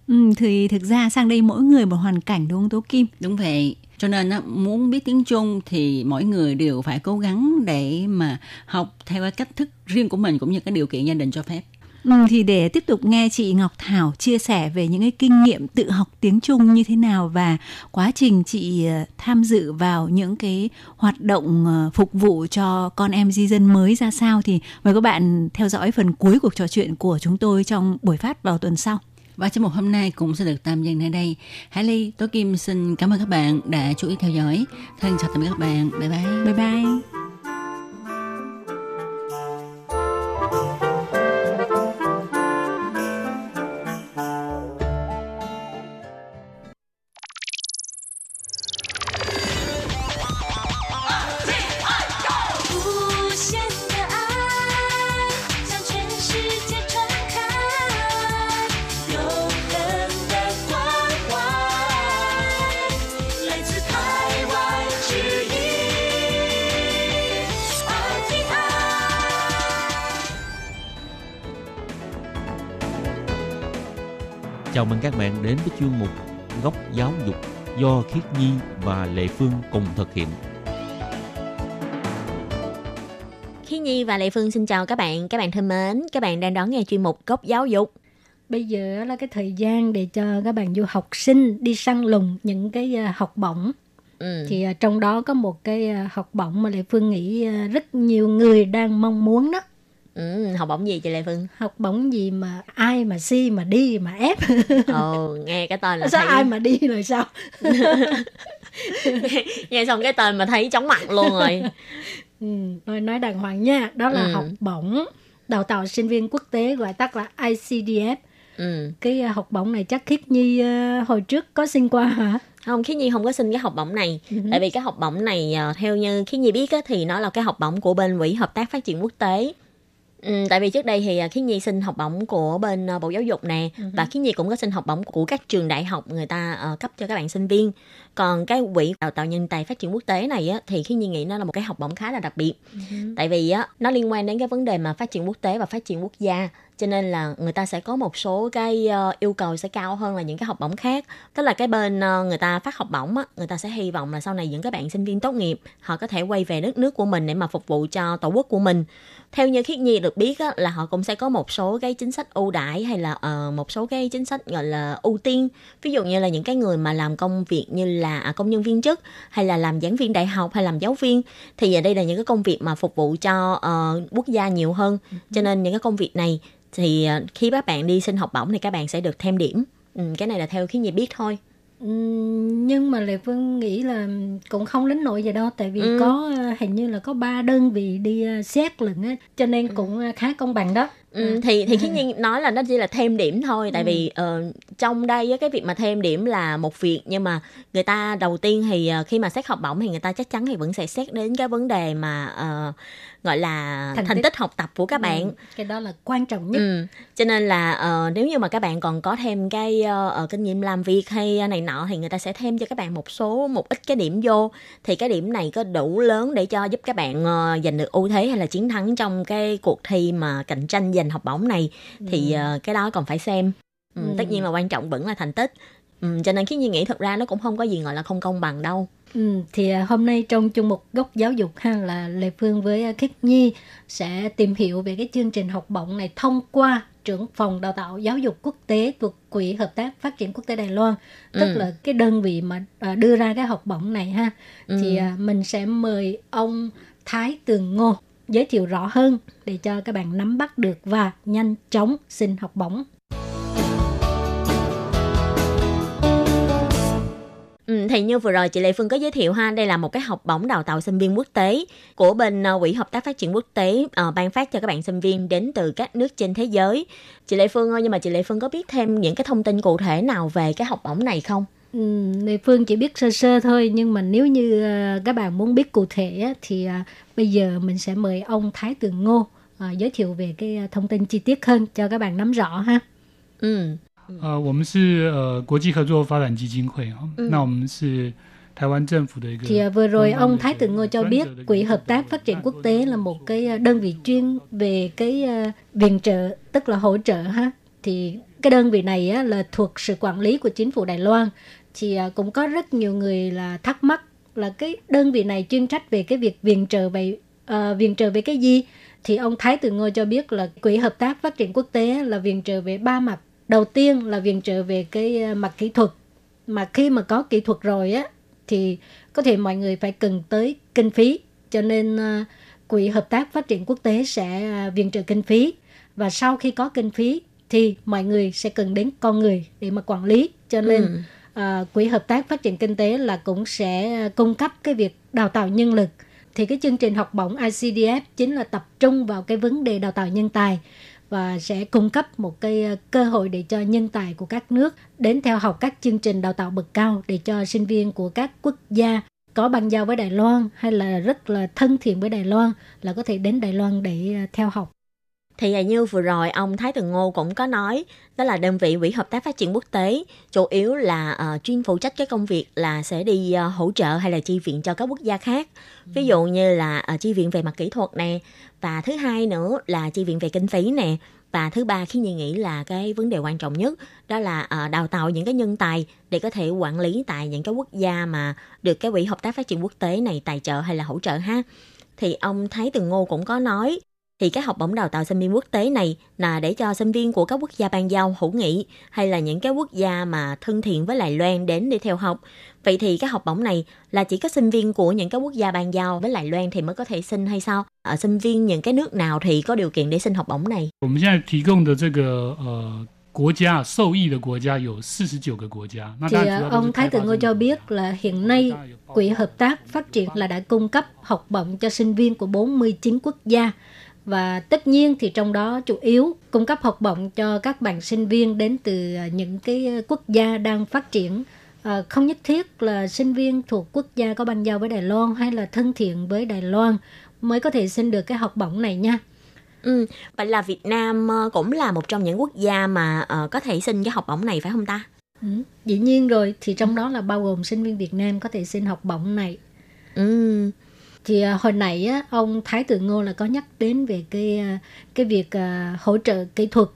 Ừ, thì thực ra sang đây mỗi người một hoàn cảnh đúng không tố kim? Đúng vậy. Cho nên muốn biết tiếng Trung thì mỗi người đều phải cố gắng để mà học theo cái cách thức riêng của mình cũng như cái điều kiện gia đình cho phép. Ừ, thì để tiếp tục nghe chị Ngọc Thảo chia sẻ về những cái kinh nghiệm tự học tiếng Trung như thế nào và quá trình chị ờ, tham dự vào những cái hoạt động ờ, phục vụ cho con em di dân mới ra sao thì mời các bạn theo dõi phần cuối cuộc trò chuyện của chúng tôi trong buổi phát vào tuần sau. Và trong một hôm nay cũng sẽ được tạm dừng nơi đây. Hải Ly, Tố Kim xin cảm ơn các bạn đã chú ý theo dõi. Thân chào tạm biệt các bạn. Bye bye. Bye bye. Chào mừng các bạn đến với chuyên mục Góc giáo dục do Khiết Nhi và Lệ Phương cùng thực hiện. Khí Nhi và Lệ Phương xin chào các bạn. Các bạn thân mến, các bạn đang đón nghe chuyên mục Góc Giáo dục. Bây giờ là cái thời gian để cho các bạn du học sinh đi săn lùng những cái à, học bổng. Ừ. Thì à, trong đó có một cái à, học bổng mà Lệ Phương nghĩ rất nhiều người đang mong muốn đó. Ừ, học bổng gì chị Lệ Phương? Học bổng gì mà ai mà si mà đi mà ép. Ồ, nghe cái tên là Sao thấy ai mà đi rồi sao? nghe xong cái tên mà thấy chóng mặt luôn rồi. Ừ, nói nói đàng hoàng nha, đó là Ừ. học bổng đào tạo sinh viên quốc tế gọi tắt là ICDF. Ừ. Cái à, học bổng này chắc Khiết Nhi à, hồi trước có xin qua hả? Không, Khí Nhi không có xin cái học bổng này. Tại vì cái học bổng này ờ, theo như Khí Nhi biết á, thì nó là cái học bổng của bên Quỹ Hợp tác Phát triển Quốc tế. Ừ, tại vì trước đây thì ờ, Khí Nhi xin học bổng của bên ờ, Bộ Giáo dục nè và Khí Nhi cũng có xin học bổng của các trường đại học người ta ờ, cấp cho các bạn sinh viên. Còn cái quỹ đào tạo nhân tài phát triển quốc tế này á, thì Khí Nhi nghĩ nó là một cái học bổng khá là đặc biệt. Tại vì á, nó liên quan đến cái vấn đề mà phát triển quốc tế và phát triển quốc gia cho nên là người ta sẽ có một số cái ờ, yêu cầu sẽ cao hơn là những cái học bổng khác. Tức là cái bên ờ, người ta phát học bổng á người ta sẽ hy vọng là sau này những cái bạn sinh viên tốt nghiệp họ có thể quay về đất nước của mình để mà phục vụ cho tổ quốc của mình. Theo như khiết nhi được biết á, là họ cũng sẽ có một số cái chính sách ưu đãi hay là ờ, một số cái chính sách gọi là ưu tiên. Ví dụ như là những cái người mà làm công việc như là à, công nhân viên chức hay là làm giảng viên đại học hay làm giáo viên thì ở đây là những cái công việc mà phục vụ cho ờ, quốc gia nhiều hơn. Cho nên những cái công việc này thì ờ, khi các bạn đi xin học bổng thì các bạn sẽ được thêm điểm. Ừ, cái này là theo khiến nhi biết thôi. Ừm, nhưng mà Lệ Phương nghĩ là cũng không đến nỗi vậy đâu tại vì Ừ. có ờ, hình như là có ba đơn vị đi ờ, xét lận á cho nên cũng ờ, khá công bằng đó. Ừ, thì thì khiến nhi nói là nó chỉ là thêm điểm thôi tại vì ờ, trong đây cái việc mà thêm điểm là một việc nhưng mà người ta đầu tiên thì khi mà xét học bổng thì người ta chắc chắn thì vẫn sẽ xét đến cái vấn đề mà ờ, gọi là Thành thành, tích. tích học tập của các bạn Ừ, cái đó là quan trọng nhất Ừ. Cho nên là ờ, nếu như mà các bạn còn có thêm cái ờ, ờ, kinh nghiệm làm việc hay này nọ thì người ta sẽ thêm cho các bạn một số một ít cái điểm vô thì cái điểm này có đủ lớn để cho giúp các bạn ờ, giành được ưu thế hay là chiến thắng trong cái cuộc thi mà cạnh tranh giành học bổng này thì ờ, cái đó còn phải xem. Ừ, Ừ. Tất nhiên là quan trọng vẫn là thành tích. Ừ, cho nên khi nhi nghĩ thật ra nó cũng không có gì gọi là không công bằng đâu. Ừ, thì à, hôm nay trong chung mục góc giáo dục ha là Lê Phương với à, Khiết Nhi sẽ tìm hiểu về cái chương trình học bổng này thông qua trưởng phòng đào tạo giáo dục quốc tế thuộc Quỹ Hợp tác Phát triển Quốc tế Đài Loan, tức Ừ. là cái đơn vị mà à, đưa ra cái học bổng này ha. Thì Ừ. à, mình sẽ mời ông Thái Tường Ngô giới thiệu rõ hơn để cho các bạn nắm bắt được và nhanh chóng xin học bổng. Ừ, thì như vừa rồi chị Lê Phương có giới thiệu ha, đây là một cái học bổng đào tạo sinh viên quốc tế của bên ờ, Quỹ Hợp tác Phát triển Quốc tế ờ, ban phát cho các bạn sinh viên đến từ các nước trên thế giới. Chị Lê Phương ơi, nhưng mà chị Lê Phương có biết thêm những cái thông tin cụ thể nào về cái học bổng này không? Ừ, Lê Phương chỉ biết sơ sơ thôi nhưng mà nếu như à, các bạn muốn biết cụ thể á, thì bây giờ mình sẽ mời ông Thái Tường Ngô giới thiệu về cái thông tin chi tiết hơn cho các bạn nắm rõ ha. Ừ, 呃，我们是呃国际合作发展基金会啊，嗯那我们是台湾政府的一个 Thì à, vừa rồi 专门 ông 的 Thái 一个 Tường Ngô cho 专 biết 责的一个 Quỹ 一个 Hợp tác Phát triển Quốc tế là một cái à, đơn vị chuyên về cái à, viện trợ tức là hỗ trợ ha. Thì cái đơn vị này á, là thuộc sự quản lý của chính phủ Đài Loan. Thì à, cũng có rất nhiều người là thắc mắc là cái đơn vị này chuyên trách về cái việc viện trợ về à, viện trợ về cái gì? Thì ông Thái Tường Ngô cho biết là Quỹ Hợp tác Phát triển Quốc tế là viện trợ về ba mặt. Đầu tiên là viện trợ về cái à, mặt kỹ thuật. Mà khi mà có kỹ thuật rồi á thì có thể mọi người phải cần tới kinh phí. Cho nên à, quỹ hợp tác phát triển quốc tế sẽ à, viện trợ kinh phí. Và sau khi có kinh phí thì mọi người sẽ cần đến con người để mà quản lý. Cho nên Ừ. à, quỹ hợp tác phát triển kinh tế là cũng sẽ cung cấp cái việc đào tạo nhân lực. Thì cái chương trình học bổng ICDF chính là tập trung vào cái vấn đề đào tạo nhân tài và sẽ cung cấp một cái ờ, cơ hội để cho nhân tài của các nước đến theo học các chương trình đào tạo bậc cao để cho sinh viên của các quốc gia có băng giao với Đài Loan hay là rất là thân thiện với Đài Loan là có thể đến Đài Loan để ờ, theo học. Thì à, như vừa rồi ông Thái Tường Ngô cũng có nói đó là đơn vị quỹ hợp tác phát triển quốc tế chủ yếu là uh, chuyên phụ trách cái công việc là sẽ đi uh, hỗ trợ hay là chi viện cho các quốc gia khác ví dụ như là uh, chi viện về mặt kỹ thuật nè và thứ hai nữa là chi viện về kinh phí nè và thứ ba khi Nhi nghĩ là cái vấn đề quan trọng nhất, đó là ờ, đào tạo những cái nhân tài để có thể quản lý tại những cái quốc gia mà được cái quỹ hợp tác phát triển quốc tế này tài trợ hay là hỗ trợ ha. Thì ông Thái Tường Ngô cũng có nói thì cái học bổng đào tạo sinh viên quốc tế này là để cho sinh viên của các quốc gia ban giao hữu nghị hay là những cái quốc gia mà thân thiện với Đài Loan đến để theo học. Vậy thì cái học bổng này là chỉ có sinh viên của những cái quốc gia ban giao với Đài Loan thì mới có thể xin hay sao? Ở sinh viên những cái nước nào thì có điều kiện để xin học bổng này? 我们现在提供的这个呃国家受益的国家有四十九个国家，那 Thì 当然 à, 主要都是 ông 开 Thái 发 Tự 中 Ngô 国 cho biết là hiện nay Quỹ Hợp tác Phát triển là đã cung cấp học bổng cho sinh viên của 49 quốc gia. Và tất nhiên thì trong đó chủ yếu cung cấp học bổng cho các bạn sinh viên đến từ à, những cái quốc gia đang phát triển. À, không nhất thiết là sinh viên thuộc quốc gia có bang giao với Đài Loan hay là thân thiện với Đài Loan mới có thể xin được cái học bổng này nha. Ừ, vậy là Việt Nam ờ, cũng là một trong những quốc gia mà ờ, có thể xin cái học bổng này phải không ta? Ừ, dĩ nhiên rồi thì trong đó là bao gồm sinh viên Việt Nam có thể xin học bổng này. Ừ, thì à, hồi nãy á, ông Thái Tự Ngô là có nhắc đến về cái à, cái việc à, hỗ trợ kỹ thuật.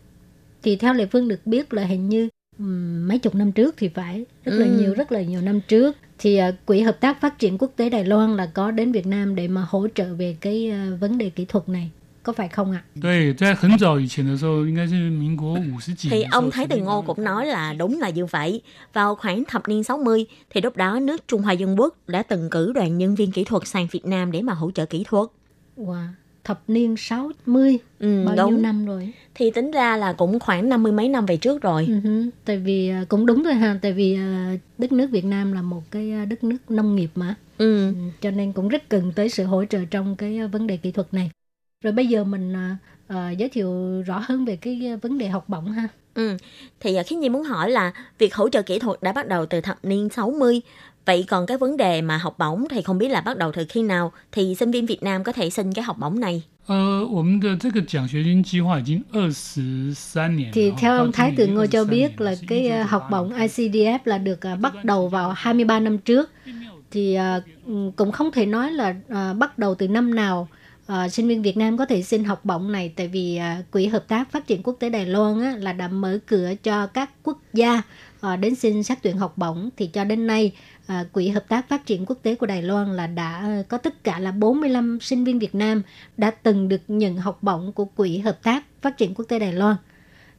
Thì theo Lệ Phương được biết là hình như ừm, mấy chục năm trước thì phải rất là Ừ. nhiều rất là nhiều năm trước. Thì à, quỹ hợp tác phát triển quốc tế Đài Loan là có đến Việt Nam để mà hỗ trợ về cái à, vấn đề kỹ thuật này có phải không ạ? Thì ông Thái Từ Ngô cũng nói là đúng là như vậy. Vào khoảng thập niên 60 thì lúc đó nước Trung Hoa Dân Quốc đã từng cử đoàn nhân viên kỹ thuật sang Việt Nam để mà hỗ trợ kỹ thuật. Wow thập niên 60 ừ, bao đúng. nhiêu năm rồi thì tính ra là cũng khoảng năm mươi mấy năm về trước rồi uh-huh. tại vì à, cũng đúng thôi ha tại vì à, đất nước Việt Nam là một cái à, đất nước nông nghiệp mà ừ. ừ. cho nên cũng rất cần tới sự hỗ trợ trong cái vấn đề kỹ thuật này rồi bây giờ mình à, à, giới thiệu rõ hơn về cái à, vấn đề học bổng ha Ừ. Thì à, Khiết Nhi muốn hỏi là việc hỗ trợ kỹ thuật đã bắt đầu từ thập niên 60. Vậy còn cái vấn đề mà học bổng thì không biết là bắt đầu từ khi nào thì sinh viên Việt Nam có thể xin cái học bổng này. 呃，我们的这个奖学金计划已经二十三年了。 thì 哦 theo 到 ông 今 Thái 年 Từ 已经 Ngô cho 23 biết 年 là 了是 cái 一九 à, 九 học 八 bổng 年 ICDF là được à, bắt đầu vào 23 năm trước thì à, ừ, cũng không thể nói là à, bắt đầu từ năm nào uh, sinh viên Việt Nam có thể xin học bổng này tại vì uh, quỹ hợp tác phát triển quốc tế Đài Loan á, là đã mở cửa cho các quốc gia uh, đến xin xét tuyển học bổng thì cho đến nay uh, quỹ hợp tác phát triển quốc tế của Đài Loan là đã uh, có tất cả là 45 sinh viên Việt Nam đã từng được nhận học bổng của quỹ hợp tác phát triển quốc tế Đài Loan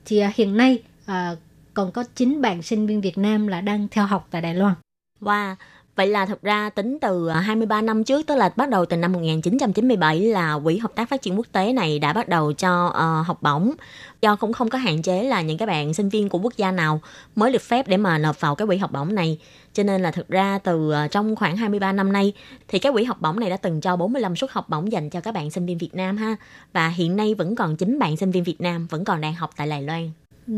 thì uh, hiện nay uh, còn có 9 bạn sinh viên Việt Nam là đang theo học tại Đài Loan. Wow. Vậy là thật ra tính từ à, 23 năm trước, tức là bắt đầu từ năm 1997 là Quỹ Hợp tác Phát triển Quốc tế này đã bắt đầu cho uh, học bổng. Do cũng không có hạn chế là những cái bạn sinh viên của quốc gia nào mới được phép để mà nộp vào cái quỹ học bổng này. Cho nên là thực ra từ uh, trong khoảng 23 năm nay thì cái quỹ học bổng này đã từng cho 45 suất học bổng dành cho các bạn sinh viên Việt Nam ha. Và hiện nay vẫn còn 9 bạn sinh viên Việt Nam vẫn còn đang học tại Đài Loan. Ừ,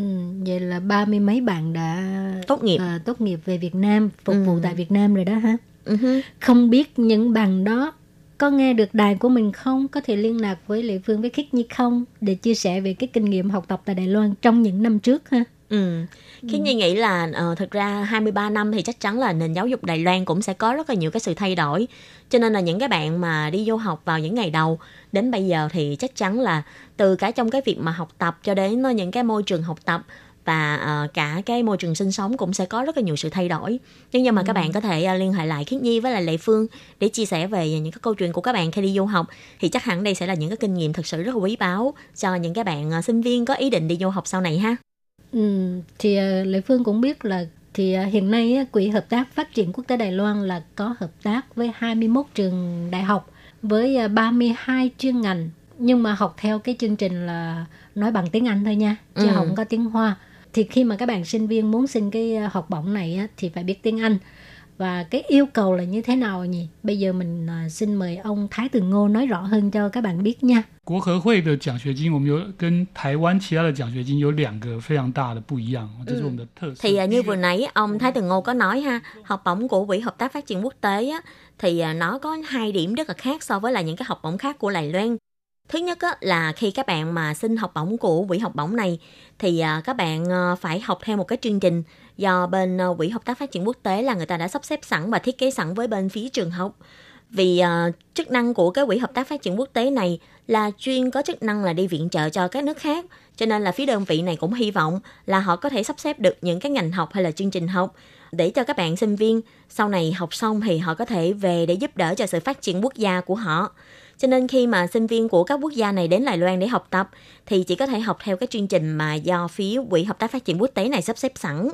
vậy là ba mươi mấy bạn đã Tốt nghiệp. à, tốt nghiệp về Việt Nam, phục vụ Ừ. tại Việt Nam rồi đó ha. Ừ hứ. Không biết những bạn đó có nghe được đài của mình không? Có thể liên lạc với Lệ Phương với Khiết Nhi không? Để chia sẻ về cái kinh nghiệm học tập tại Đài Loan trong những năm trước ha. Ừ. Khi Nhi nghĩ là ờ, thực ra 23 năm thì chắc chắn là nền giáo dục Đài Loan cũng sẽ có rất là nhiều cái sự thay đổi. Cho nên là những cái bạn mà đi vô học vào những ngày đầu đến bây giờ thì chắc chắn là từ cả trong cái việc mà học tập cho đến ờ, những cái môi trường học tập và ờ, cả cái môi trường sinh sống cũng sẽ có rất là nhiều sự thay đổi. Nhưng nhưng mà các bạn có thể ờ, liên hệ lại Khiết Nhi với lại Lệ Phương để chia sẻ về những cái câu chuyện của các bạn khi đi du học thì chắc hẳn đây sẽ là những cái kinh nghiệm thực sự rất là quý báu cho những cái bạn ờ, sinh viên có ý định đi du học sau này ha. Ừ, thì à, Lệ Phương cũng biết là thì à, hiện nay Quỹ Hợp tác Phát triển Quốc tế Đài Loan là có hợp tác với 21 trường đại học với à, 32 chuyên ngành. Nhưng mà học theo cái chương trình là nói bằng tiếng Anh thôi nha chứ Ừ. không có tiếng Hoa. Thì khi mà các bạn sinh viên muốn xin cái học bổng này thì phải biết tiếng Anh và cái yêu cầu là như thế nào nhỉ bây giờ mình à, xin mời ông Thái Từ Ngô nói rõ hơn cho các bạn biết nha 国合会的奖学金，我们有跟台湾其他的奖学金有两个非常大的不一样，这是我们的特色。 Thì à, như vừa nãy ông Thái Tường Ngô có nói ha, học bổng của Quỹ Hợp tác Phát triển Quốc tế á, thì à, nó có hai điểm rất là khác so với là những cái học bổng khác của Đài Loan. Thứ nhất á, là khi các bạn mà xin học bổng của quỹ học bổng này thì à, các bạn à, phải học theo một cái chương trình do bên à, quỹ hợp tác phát triển quốc tế là người ta đã sắp xếp sẵn và thiết kế sẵn với bên phía trường học vì uh, chức năng của cái quỹ hợp tác phát triển quốc tế này là chuyên có chức năng là đi viện trợ cho các nước khác cho nên là phía đơn vị này cũng hy vọng là họ có thể sắp xếp được những cái ngành học hay là chương trình học để cho các bạn sinh viên sau này học xong thì họ có thể về để giúp đỡ cho sự phát triển quốc gia của họ. Cho nên khi mà sinh viên của các quốc gia này đến Đài Loan để học tập thì chỉ có thể học theo cái chương trình mà do phía Quỹ Hợp tác Phát triển Quốc tế này sắp xếp sẵn.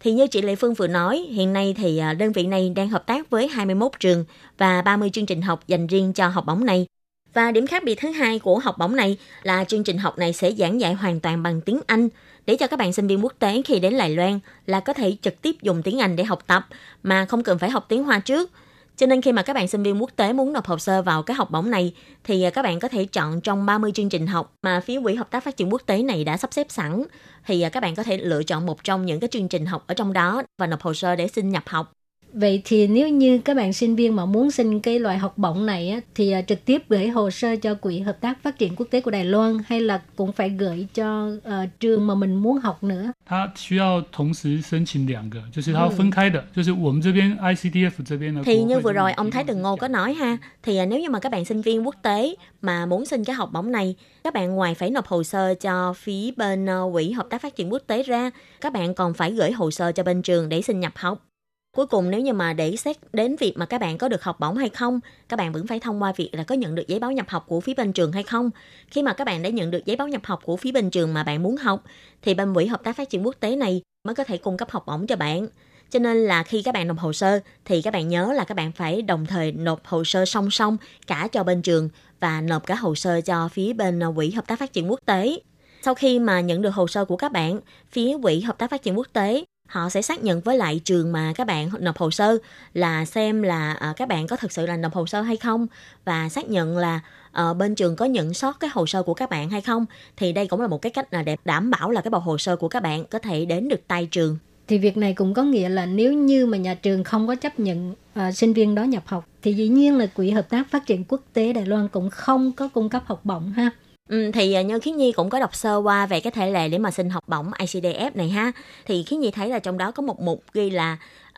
Thì như chị Lệ Phương vừa nói, hiện nay thì à, đơn vị này đang hợp tác với 21 trường và 30 chương trình học dành riêng cho học bổng này. Và điểm khác biệt thứ hai của học bổng này là chương trình học này sẽ giảng dạy hoàn toàn bằng tiếng Anh để cho các bạn sinh viên quốc tế khi đến Đài Loan là có thể trực tiếp dùng tiếng Anh để học tập mà không cần phải học tiếng Hoa trước. Cho nên khi mà các bạn sinh viên quốc tế muốn nộp hồ sơ vào cái học bổng này, thì à, các bạn có thể chọn trong 30 chương trình học mà phía Quỹ Hợp tác Phát triển Quốc tế này đã sắp xếp sẵn. Thì à, các bạn có thể lựa chọn một trong những cái chương trình học ở trong đó và nộp hồ sơ để xin nhập học. Vậy thì nếu như các bạn sinh viên mà muốn xin cái loại học bổng này á, thì à, trực tiếp gửi hồ sơ cho Quỹ Hợp tác Phát triển Quốc tế của Đài Loan hay là cũng phải gửi cho uh, trường mà mình muốn học nữa? 它需要同时申请两个，就是它要分开的，就是我们这边 ICDF 这边呢。 Thì như vừa rồi ông Thái Tường Ngô có nói ha, thì à, nếu như mà các bạn sinh viên quốc tế mà muốn xin cái học bổng này, các bạn ngoài phải nộp hồ sơ cho phía bên ờ, Quỹ Hợp tác Phát triển Quốc tế ra, các bạn còn phải gửi hồ sơ cho bên trường để xin nhập học. Cuối cùng nếu như mà để xét đến việc mà các bạn có được học bổng hay không, các bạn vẫn phải thông qua việc là có nhận được giấy báo nhập học của phía bên trường hay không. Khi mà các bạn đã nhận được giấy báo nhập học của phía bên trường mà bạn muốn học, thì bên quỹ hợp tác phát triển quốc tế này mới có thể cung cấp học bổng cho bạn. Cho nên là khi các bạn nộp hồ sơ thì các bạn nhớ là các bạn phải đồng thời nộp hồ sơ song song cả cho bên trường và nộp cả hồ sơ cho phía bên ờ, quỹ hợp tác phát triển quốc tế. Sau khi mà nhận được hồ sơ của các bạn, phía quỹ hợp tác phát triển quốc tế họ sẽ xác nhận với lại trường mà các bạn nộp hồ sơ là xem là ờ, các bạn có thực sự là nộp hồ sơ hay không và xác nhận là ờ, bên trường có nhận sót cái hồ sơ của các bạn hay không thì đây cũng là một cái cách là để đảm bảo là cái bộ hồ sơ của các bạn có thể đến được tay trường Thì việc này cũng có nghĩa là nếu như mà nhà trường không có chấp nhận uh, sinh viên đó nhập học thì dĩ nhiên là Quỹ Hợp tác Phát triển Quốc tế Đài Loan cũng không có cung cấp học bổng ha. Ừ, thì à, như Khiến Nhi cũng có đọc sơ qua về cái thể lệ để mà xin học bổng ICDF này ha. Thì Khiến Nhi thấy là trong đó có một mục ghi là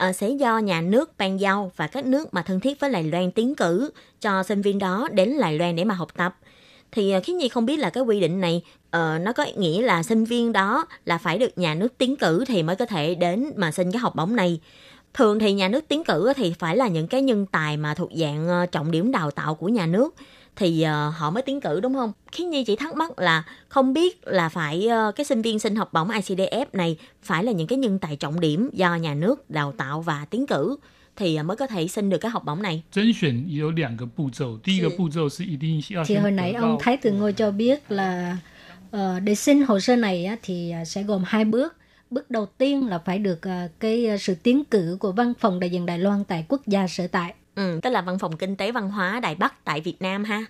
uh, sẽ do nhà nước ban giao và các nước mà thân thiết với Đài Loan tiến cử cho sinh viên đó đến Đài Loan để mà học tập. Thì à, uh, Khiến Nhi không biết là cái quy định này uh, nó có nghĩa là sinh viên đó là phải được nhà nước tiến cử thì mới có thể đến mà xin cái học bổng này. Thường thì nhà nước tiến cử thì phải là những cái nhân tài mà thuộc dạng ờ, trọng điểm đào tạo của nhà nước thì uh, họ mới tiến cử đúng không? khiến Nhi chỉ thắc mắc là không biết là phải uh, cái sinh viên xin học bổng ICDF này phải là những cái nhân tài trọng điểm do nhà nước đào tạo và tiến cử thì ờ, mới có thể xin được cái học bổng này. Thì hồi nãy ông Thái Từ Ngôi cho biết là uh, để xin hồ sơ này á, thì sẽ gồm hai bước. Bước đầu tiên là phải được uh, cái sự tiến cử của văn phòng đại diện Đài Loan tại quốc gia sở tại Ừ, tức là văn phòng kinh tế văn hóa Đài Bắc tại Việt Nam ha.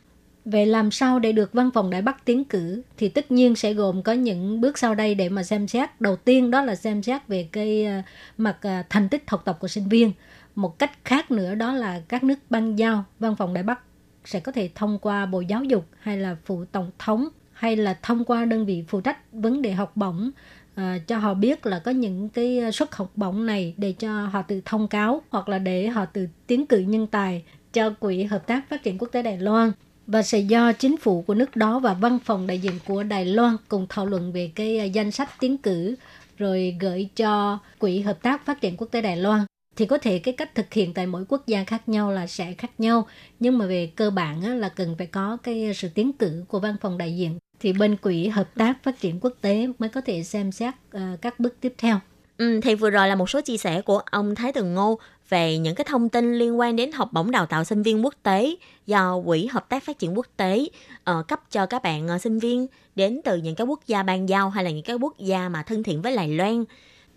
Vậy làm sao để được văn phòng Đài Bắc tiến cử thì tất nhiên sẽ gồm có những bước sau đây để mà xem xét. Đầu tiên đó là xem xét về cái ờ, mặt ờ, thành tích học tập của sinh viên. Một cách khác nữa đó là các nước ban giao văn phòng Đài Bắc sẽ có thể thông qua Bộ Giáo dục hay là phụ tổng thống hay là thông qua đơn vị phụ trách vấn đề học bổng à, cho họ biết là có những cái ờ, suất học bổng này để cho họ tự thông cáo hoặc là để họ tự tiến cử nhân tài cho Quỹ Hợp tác Phát triển Quốc tế Đài Loan. Và sẽ do chính phủ của nước đó và văn phòng đại diện của Đài Loan cùng thảo luận về cái ờ, danh sách tiến cử rồi gửi cho Quỹ Hợp tác Phát triển Quốc tế Đài Loan. Thì có thể cái cách thực hiện tại mỗi quốc gia khác nhau là sẽ khác nhau nhưng mà về cơ bản á, là cần phải có cái sự tiến cử của văn phòng đại diện thì bên quỹ hợp tác phát triển quốc tế mới có thể xem xét uh, các bước tiếp theo Ừ, thì vừa rồi là một số chia sẻ của ông Thái Tường Ngô về những cái thông tin liên quan đến học bổng đào tạo sinh viên quốc tế do Quỹ Hợp tác Phát triển Quốc tế uh, cấp cho các bạn uh, sinh viên đến từ những cái quốc gia ban giao hay là những cái quốc gia mà thân thiện với Đài Loan.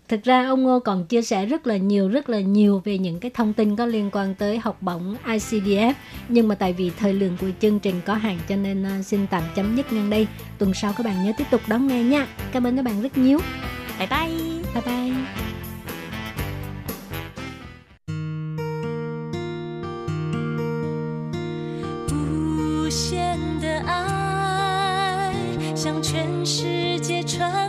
Thực ra ông Ngô còn chia sẻ rất là nhiều rất là nhiều về những cái thông tin có liên quan tới học bổng ICDF nhưng mà tại vì thời lượng của chương trình có hạn cho nên ờ, xin tạm chấm dứt ngang đây. Tuần sau các bạn nhớ tiếp tục đón nghe nha. Cảm ơn các bạn rất nhiều. Bye bye. Bye bye. 无限的爱向全世界传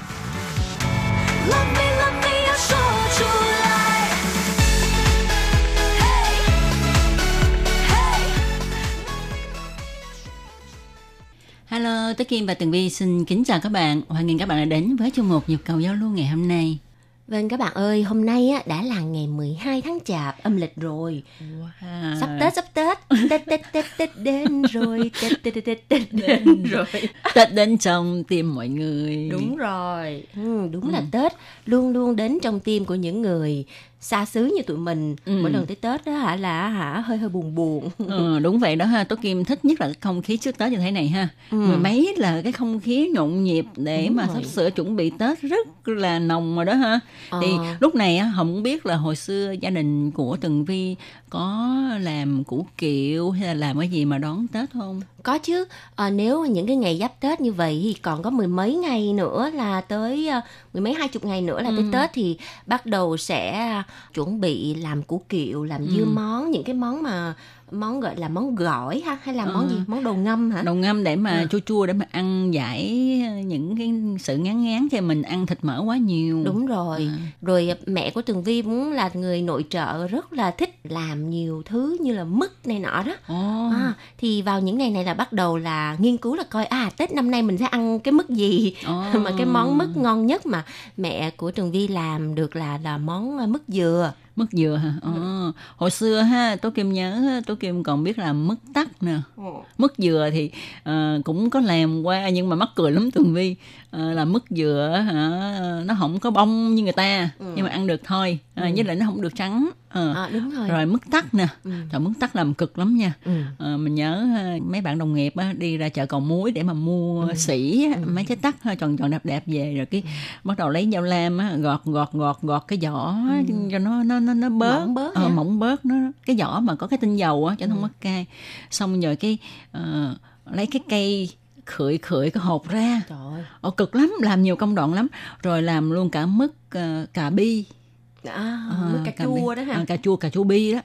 Tố Kim và Tường Vi xin kính chào các bạn. Hoan nghênh các bạn đã đến với chuyên mục Nhịp cầu giao lưu ngày hôm nay. Vâng các bạn ơi, hôm nay á, đã là ngày 12 tháng Chạp âm lịch rồi. Wow. Sắp Tết, sắp Tết. Tết, Tết, Tết, Tết đến rồi. Tết, Tết, Tết, Tết, Tết đến rồi. Tết đến trong tim mọi người. Đúng rồi. Ừ, đúng là Tết luôn luôn đến trong tim của những người xa xứ như tụi mình. Ừ. Mỗi lần tới Tết đó hả là hả hơi hơi buồn buồn. Ừ, đúng vậy đó ha Tố Kim thích nhất là cái không khí trước Tết như thế này ha Ừ. mười mấy là cái không khí nhộn nhịp để Đúng mà rồi. sắp sửa chuẩn bị Tết rất là nồng rồi đó ha thì Ờ. lúc này muốn biết là hồi xưa gia đình của Tường Vi có làm củ kiệu hay là làm cái gì mà đón Tết không Có chứ, à, nếu những cái ngày giáp Tết như vậy thì còn có mười mấy ngày nữa là tới à, mười mấy hai chục ngày nữa là tới Ừ. Tết thì bắt đầu sẽ chuẩn bị làm củ kiệu, làm dưa Ừ. món, những cái món mà món gọi là món gỏi ha hay là món Ờ. gì? Món đồ ngâm hả? đầu ngâm để mà Ừ. chua chua để mà ăn giải những cái sự ngán ngán cho mình ăn thịt mỡ quá nhiều Đúng rồi. À. Rồi mẹ của Tường Vi cũng là người nội trợ rất là thích làm nhiều thứ như là mứt này nọ đó. Ồ. À, thì vào những ngày này là bắt đầu là nghiên cứu là coi à Tết năm nay mình sẽ ăn cái mứt gì Ồ. mà cái món mứt ngon nhất mà mẹ của Tường Vi làm được là là món ờ, mứt dừa mứt dừa hả? Ờ. Hồi xưa ha, Tố Kim nhớ Tố Kim còn biết làm mứt tắc nè. Mứt dừa thì ờ, cũng có làm qua nhưng mà mắc cười lắm Tường Vi. Ờ, là mứt dừa hả, nó không có bông như người ta nhưng mà ăn được thôi. Ờ, với lại nó không được trắng. Ờ. à, đúng rồi, Rồi mứt tắc nè. Ừ. Trời mứt tắc làm cực lắm nha. Ừ. Ờ, mình nhớ ha, mấy bạn đồng nghiệp á, đi ra chợ cầu muối để mà mua Ừ. sỉ á, mấy trái tắc tròn tròn đẹp đẹp về rồi cái bắt đầu lấy dao lam á, gọt gọt gọt gọt cái vỏ á, cho nó nó nó nó bớt Ừ. Mỏng bớt ờ, mỏng bớt nó cái vỏ mà có cái tinh dầu á cho Ừ. nó không mất cay xong rồi cái ờ, lấy cái cây khưởi khưởi cái hột ra trời ơi Ồ, cực lắm làm nhiều công đoạn lắm rồi làm luôn cả mứt ờ, cà bi à, mứt cà chua đó ha Ờ, cà chua cà chua bi đó.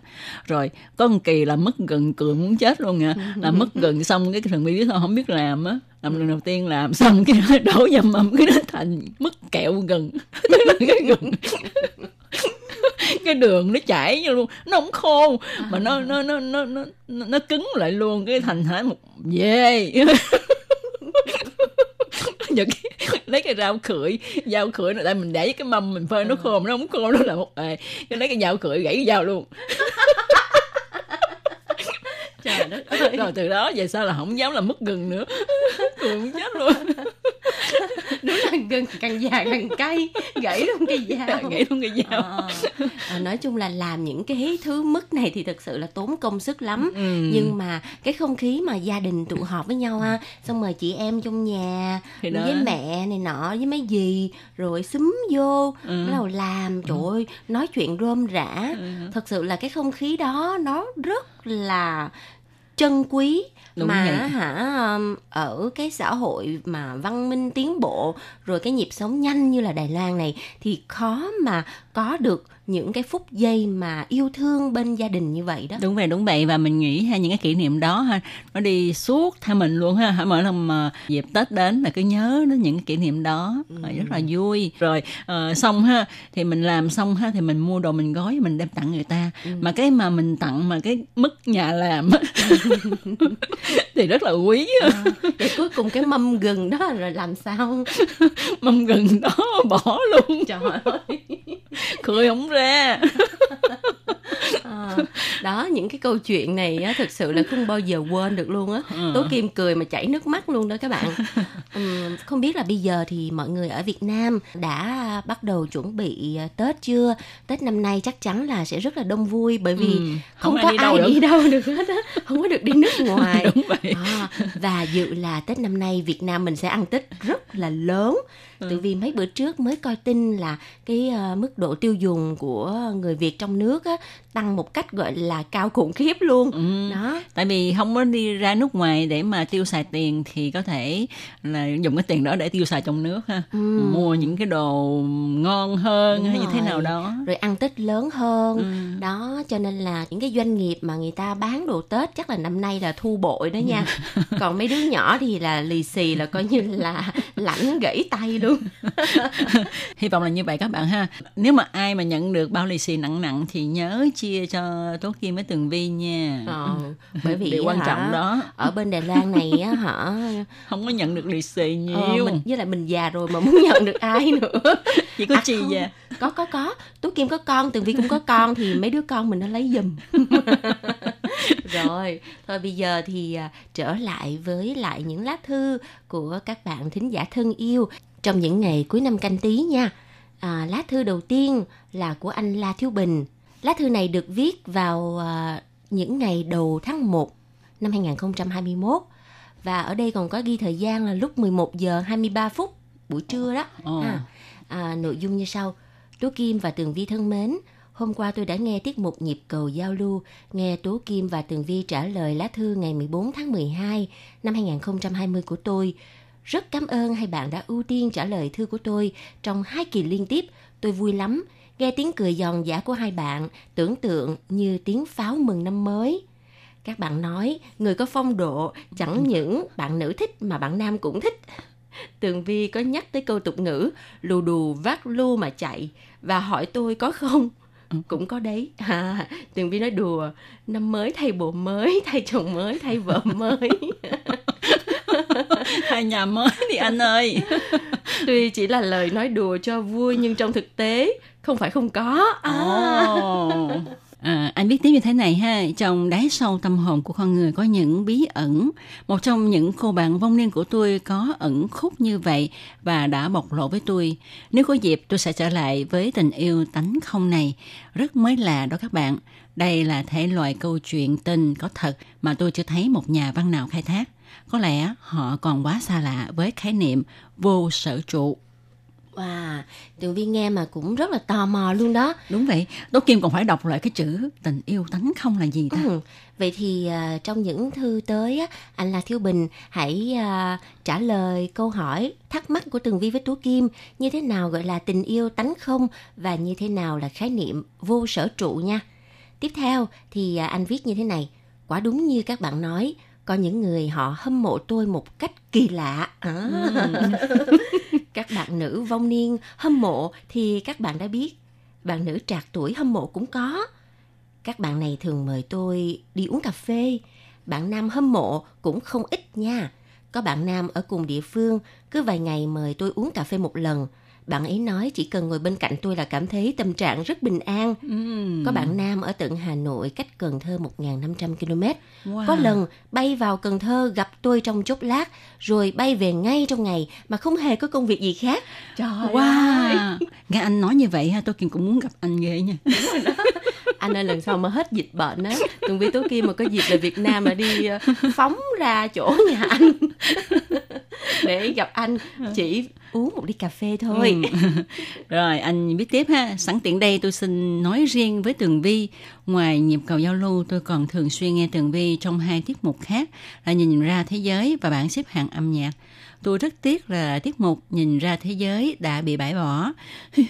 Rồi có một kỳ là mất gừng cười muốn chết luôn nha là mất gừng xong cái thằng bi biết sao không biết làm á. Làm lần đầu tiên làm xong cái nó đổ vào mâm cái nó thành mất kẹo là cái gừng cái đường nó chảy vô luôn. Nó không khô mà nó nó nó nó nó nó, nó cứng lại luôn. Cái thành hả một dê giờ cái, lấy cái rau khưởi dao khưởi này tại mình để cái mâm mình phơi nó khô mà nó không khô nó là một bề cái lấy cái dao khưởi gãy cái dao luôn. Trời đất ơi. Rồi từ đó về sau là không dám làm mất gừng nữa. Cười muốn chết luôn đúng là gừng càng già càng cay gãy luôn cái dao gãy luôn cái dao Ờ. À, nói chung là làm những cái thứ mứt này thì thực sự là tốn công sức lắm Ừ. nhưng mà cái không khí mà gia đình tụ họp với nhau ha xong rồi chị em trong nhà Thì đó. với mẹ này nọ với mấy dì rồi xúm vô Ừ. bắt đầu làm trời ơi nói chuyện rôm rã thật sự là cái không khí đó nó rất là trân quý Đúng mà vậy. hả um, ở cái xã hội mà văn minh tiến bộ rồi cái nhịp sống nhanh như là Đài Loan này thì khó mà có được những cái phút giây mà yêu thương bên gia đình như vậy đó? Đúng vậy đúng vậy. Và mình nghĩ ha những cái kỷ niệm đó ha nó đi suốt theo mình luôn ha. Mỗi lần mà dịp tết đến là cứ nhớ đến những cái kỷ niệm đó. Rồi rất là vui. Rồi ờ, xong ha thì mình làm xong ha thì mình mua đồ mình gói mình đem tặng người ta. Mà cái mà mình tặng mà cái mức nhà làm thì rất là quý á. để cuối cùng cái mâm gừng đó rồi làm sao? Mâm gừng đó bỏ luôn. Trời ơi cười không ra À, đó những cái câu chuyện này á, thực sự là không bao giờ quên được luôn á Ừ. tố kim cười mà chảy nước mắt luôn đó các bạn Ừm, không biết là bây giờ thì mọi người ở việt nam đã bắt đầu chuẩn bị à, Tết chưa? Tết năm nay chắc chắn là sẽ rất là đông vui bởi vì Ừ, không, không ai có đi đâu ai được. đi đâu được hết á, không có được đi nước ngoài. Đúng vậy. À, và dự là Tết năm nay Việt Nam mình sẽ ăn Tết rất là lớn. Ừ. Từ vì mấy bữa trước mới coi tin là cái à, mức độ tiêu dùng của người Việt trong nước á, tăng một cách gọi là cao khủng khiếp luôn. Ừ. Đó. Tại vì không có đi ra nước ngoài để mà tiêu xài tiền thì có thể là dùng cái tiền đó để tiêu xài trong nước ha. Ừ. Mua những cái đồ ngon hơn Đúng hay như thế rồi. nào đó. rồi ăn Tết lớn hơn Ừ. đó cho nên là những cái doanh nghiệp mà người ta bán đồ Tết chắc là năm nay là thu bội đó nha còn mấy đứa nhỏ thì là lì xì là coi như là lãnh gãy tay luôn Hy vọng là như vậy các bạn ha. Nếu mà ai mà nhận được bao lì xì nặng nặng thì nhớ chia cho Tố Kim với Tường Vi nha. ờ, bởi vì Điều quan hả, trọng đó. ở bên Đài Loan này á hả Không có nhận được lì xì nhiều. ờ, mình với lại mình già rồi mà muốn nhận được ai nữa Chỉ có À, không. vậy? có có có tú kim có con tường vi cũng có con thì mấy đứa con mình nó lấy giùm rồi thôi bây giờ thì à, trở lại với lại những lá thư của các bạn thính giả thân yêu trong những ngày cuối năm canh tí nha à, lá thư đầu tiên là của anh La Thiếu Bình lá thư này được viết vào à, những ngày đầu tháng 1 năm 2021 và ở đây còn có ghi thời gian là lúc 11 giờ 23 phút buổi trưa đó ha. À, nội dung như sau. Tố Kim và Tường Vi thân mến, hôm qua tôi đã nghe tiết mục nhịp cầu giao lưu, nghe Tố Kim và Tường Vi trả lời lá thư ngày 14 tháng 12 năm 2020 của tôi. Rất cảm ơn hai bạn đã ưu tiên trả lời thư của tôi trong hai kỳ liên tiếp. Tôi vui lắm. Nghe tiếng cười giòn giả của hai bạn, tưởng tượng như tiếng pháo mừng năm mới. Các bạn nói, người có phong độ, chẳng những bạn nữ thích mà bạn nam cũng thích. Tường Vi có nhắc tới câu tục ngữ lù đù vác lu mà chạy và hỏi tôi có không? Cũng có đấy. À, Tường Vi nói đùa, năm mới thay bộ mới, thay chồng mới, thay vợ mới. Hai nhà mới đi anh ơi. Tuy chỉ là lời nói đùa cho vui nhưng trong thực tế không phải không có. À. Ồ. À, anh biết tiếp như thế này ha, trong đáy sâu tâm hồn của con người có những bí ẩn. Một trong những cô bạn vong niên của tôi có ẩn khúc như vậy và đã bộc lộ với tôi. Nếu có dịp tôi sẽ trở lại với tình yêu tánh không này. Rất mới lạ đó các bạn. Đây là thể loại câu chuyện tình có thật mà tôi chưa thấy một nhà văn nào khai thác. Có lẽ họ còn quá xa lạ với khái niệm vô sở trụ. Wow, Tường Vi nghe mà cũng rất là tò mò luôn đó. Đúng vậy, Tố Kim còn phải đọc lại cái chữ tình yêu tánh không là gì ta? Ừ. Vậy thì à, trong những thư tới á, anh là Thiếu Bình hãy à, trả lời câu hỏi thắc mắc của Tường Vi với Tú Kim như thế nào gọi là tình yêu tánh không và như thế nào là khái niệm vô sở trụ nha. Tiếp theo thì à, anh viết như thế này, quả đúng như các bạn nói, có những người họ hâm mộ tôi một cách kỳ lạ. À. các bạn nữ vong niên hâm mộ thì các bạn đã biết, bạn nữ trạc tuổi hâm mộ cũng có. Các bạn này thường mời tôi đi uống cà phê. Bạn nam hâm mộ cũng không ít nha. Có bạn nam ở cùng địa phương, cứ vài ngày mời tôi uống cà phê một lần. Bạn ấy nói chỉ cần ngồi bên cạnh tôi là cảm thấy tâm trạng rất bình an. Ừm. Có bạn nam ở tận Hà Nội cách Cần Thơ 1.500 km. Wow. Có lần bay vào Cần Thơ gặp tôi trong chốc lát, rồi bay về ngay trong ngày mà không hề có công việc gì khác. Trời ơi! Wow. Nghe anh nói như vậy ha, tôi cũng muốn gặp anh ghê nha. anh ơi lần sau mà hết dịch bệnh á tường vi tố kim mà có dịp về việt nam mà đi ờ, phóng ra chỗ nhà anh để gặp anh chỉ uống một ly cà phê thôi Ừ. Rồi anh biết tiếp ha. Sẵn tiện đây tôi xin nói riêng với Tường Vi. Ngoài nhịp cầu giao lưu tôi còn thường xuyên nghe Tường Vi trong hai tiết mục khác là Nhìn ra thế giới và bảng xếp hạng âm nhạc. Tôi rất tiếc là tiết mục Nhìn ra thế giới đã bị bãi bỏ.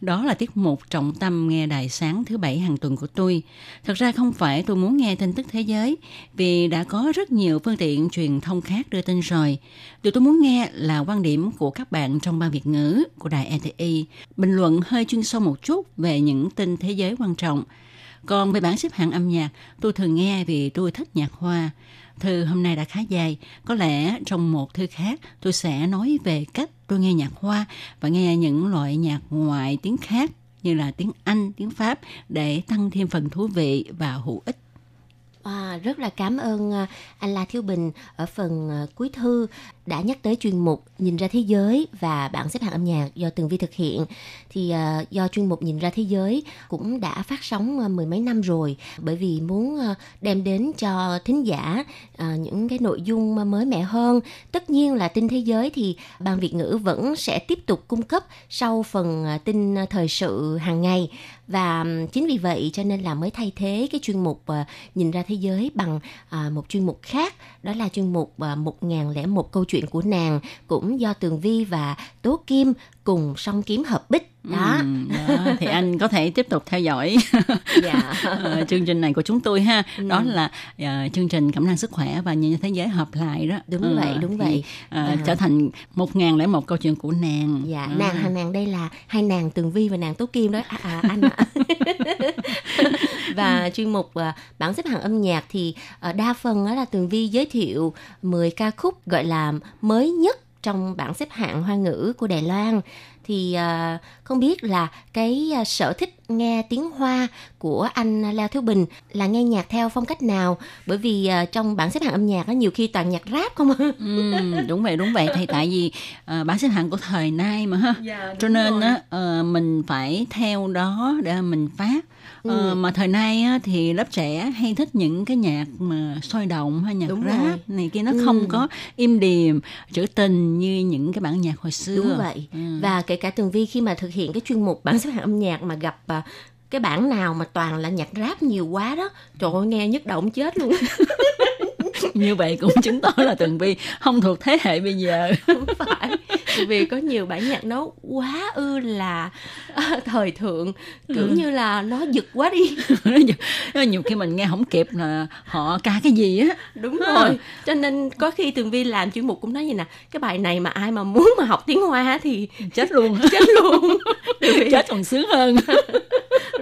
Đó là tiết mục trọng tâm nghe đài sáng thứ bảy hàng tuần của tôi. Thật ra không phải tôi muốn nghe tin tức thế giới, vì đã có rất nhiều phương tiện truyền thông khác đưa tin rồi. Điều tôi muốn nghe là quan điểm của các bạn trong ban Việt ngữ của đài RTI, bình luận hơi chuyên sâu một chút về những tin thế giới quan trọng. Còn về bảng xếp hạng âm nhạc, tôi thường nghe vì tôi thích nhạc hoa. Thư hôm nay đã khá dài, có lẽ trong một thư khác tôi sẽ nói về cách tôi nghe nhạc hoa và nghe những loại nhạc ngoại tiếng khác như là tiếng Anh, tiếng Pháp để tăng thêm phần thú vị và hữu ích. À, rất là cảm ơn à, anh La Thiếu Bình ở phần à, cuối thư đã nhắc tới chuyên mục Nhìn ra thế giới và bảng xếp hạng âm nhạc do Tường Vi thực hiện thì uh, do chuyên mục Nhìn ra thế giới cũng đã phát sóng uh, mười mấy năm rồi bởi vì muốn uh, đem đến cho thính giả uh, những cái nội dung mới mẻ hơn. Tất nhiên là tin thế giới thì ban Việt ngữ vẫn sẽ tiếp tục cung cấp sau phần uh, tin thời sự hàng ngày và chính vì vậy cho nên là mới thay thế cái chuyên mục uh, nhìn ra thế giới bằng uh, một chuyên mục khác. Đó là chuyên mục ờ, uh, 1001 câu chuyện của nàng cũng do Tường Vi và Tố Kim cùng song kiếm hợp bích đó. Ừ, đó thì anh có thể tiếp tục theo dõi dạ. uh, chương trình này của chúng tôi ha ừ. đó là uh, chương trình cảm năng sức khỏe và nhìn thế giới hợp lại đó đúng uh, vậy đúng thì, vậy uh, à. trở thành một ngàn lẻ một câu chuyện của nàng dạ uh. nàng hay nàng đây là hai nàng tường vi và nàng tố kim đó à, à, anh ạ và chuyên mục uh, bảng xếp hạng âm nhạc thì uh, đa phần đó là tường vi giới thiệu 10 ca khúc gọi là mới nhất trong bảng xếp hạng hoa ngữ của Đài Loan. Thì ờ, không biết là cái ờ, sở thích nghe tiếng hoa của anh Leo Thiếu Bình là nghe nhạc theo phong cách nào bởi vì uh, trong bảng xếp hạng âm nhạc nó nhiều khi toàn nhạc rap không ừ, đúng vậy đúng vậy thì tại vì uh, bảng xếp hạng của thời nay mà ha dạ, cho nên á uh, mình phải theo đó để mình phát ừ. ờ, mà thời nay á, thì lớp trẻ hay thích những cái nhạc mà sôi động hay nhạc Đúng rap rồi. này kia nó ừ. không có im điềm trữ tình như những cái bản nhạc hồi xưa Đúng vậy ừ. và kể cả tường vi khi mà thực hiện cái chuyên mục bản xếp hạng âm nhạc mà gặp uh, cái bản nào mà toàn là nhạc rap nhiều quá đó, trời ơi, nghe nhức động chết luôn. như vậy cũng chứng tỏ là tường vi không thuộc thế hệ bây giờ. Không phải. Vì có nhiều bản nhạc nó quá ư là uh, thời thượng kiểu ừ. như là nó giật quá đi. Nhiều khi mình nghe không kịp là họ ca cái gì á. Đúng rồi. Cho nên có khi tường vi làm chuyên mục cũng nói như nè cái bài này mà ai mà muốn mà học tiếng hoa thì chết luôn. Chết luôn. Chết còn sướng hơn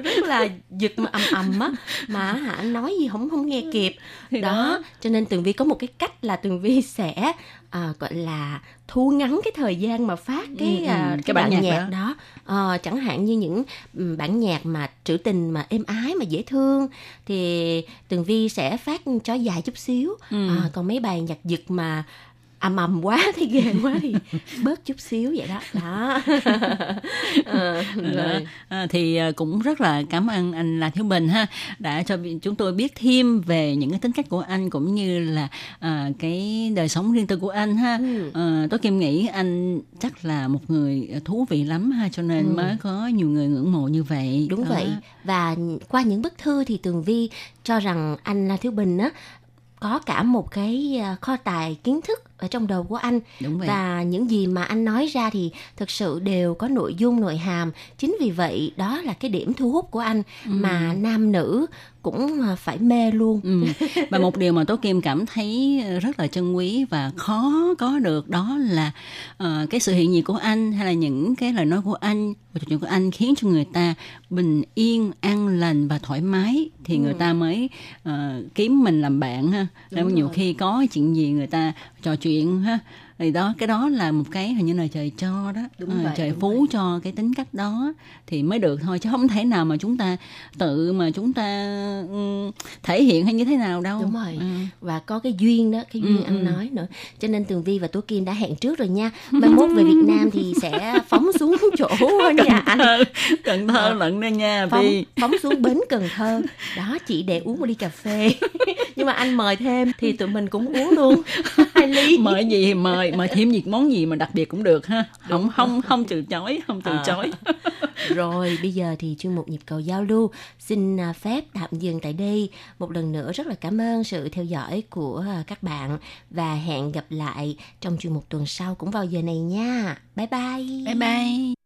rất là giật mà ầm ầm á mà hả nói gì không không nghe kịp đó. đó cho nên tường vi có một cái cách là tường vi sẽ à, gọi là thu ngắn cái thời gian mà phát cái ừ, à, cái, cái bản, bản nhạc, nhạc đó, đó. À, chẳng hạn như những bản nhạc mà trữ tình mà êm ái mà dễ thương thì tường vi sẽ phát cho dài chút xíu ừ. à, còn mấy bài nhạc giật mà ầm ầm quá thì ghê quá thì bớt chút xíu vậy đó đó à, rồi. À, thì ờ, cũng rất là cảm ơn anh là thiếu bình ha đã cho chúng tôi biết thêm về những cái tính cách của anh cũng như là à, cái đời sống riêng tư của anh ha ừ. à, tôi kim nghĩ anh chắc là một người thú vị lắm ha cho nên ừ. mới có nhiều người ngưỡng mộ như vậy đúng đó. vậy và qua những bức thư thì tường vi cho rằng anh là thiếu bình á có cả một cái kho tài kiến thức ở trong đầu của anh Đúng vậy. và những gì mà anh nói ra thì thực sự đều có nội dung nội hàm chính vì vậy đó là cái điểm thu hút của anh ừ. mà nam nữ cũng phải mê luôn ừ. và một điều mà tố kim cảm thấy rất là chân quý và khó có được đó là uh, cái sự hiện diện của anh hay là những cái lời nói của anh và trò chuyện của anh khiến cho người ta bình yên an lành và thoải mái thì ừ. người ta mới uh, kiếm mình làm bạn ha Đúng nhiều khi có chuyện gì người ta trò chuyện ha. Thì đó cái đó là một cái hình như là trời cho đó. Đúng à, vậy, trời đúng phú vậy. cho cái tính cách đó thì mới được thôi chứ không thể nào mà chúng ta tự mà chúng ta um, thể hiện hay như thế nào đâu. Đúng rồi. Ừ. và có cái duyên đó cái duyên ừ, anh ừ. nói nữa. Cho nên tường vi và tố kim đã hẹn trước rồi nha. Mai mốt về việt nam thì sẽ phóng xuống chỗ nhà. anh cần thơ lận đó nha phóng, phóng xuống bến cần thơ. Đó chỉ để uống một ly cà phê nhưng mà anh mời thêm thì tụi mình cũng uống luôn. Hai ly mời gì thì mời mời thêm gì món gì mà đặc biệt cũng được ha. Không Đúng không không từ chối không từ à. chối. Rồi bây giờ thì chuyên mục nhịp cầu giao lưu. Xin à, phép tạm dừng tại đây. Một lần nữa rất là cảm ơn sự theo dõi của à, các bạn và hẹn gặp lại trong chuyên mục tuần sau cũng vào giờ này nha. Bye bye. Bye bye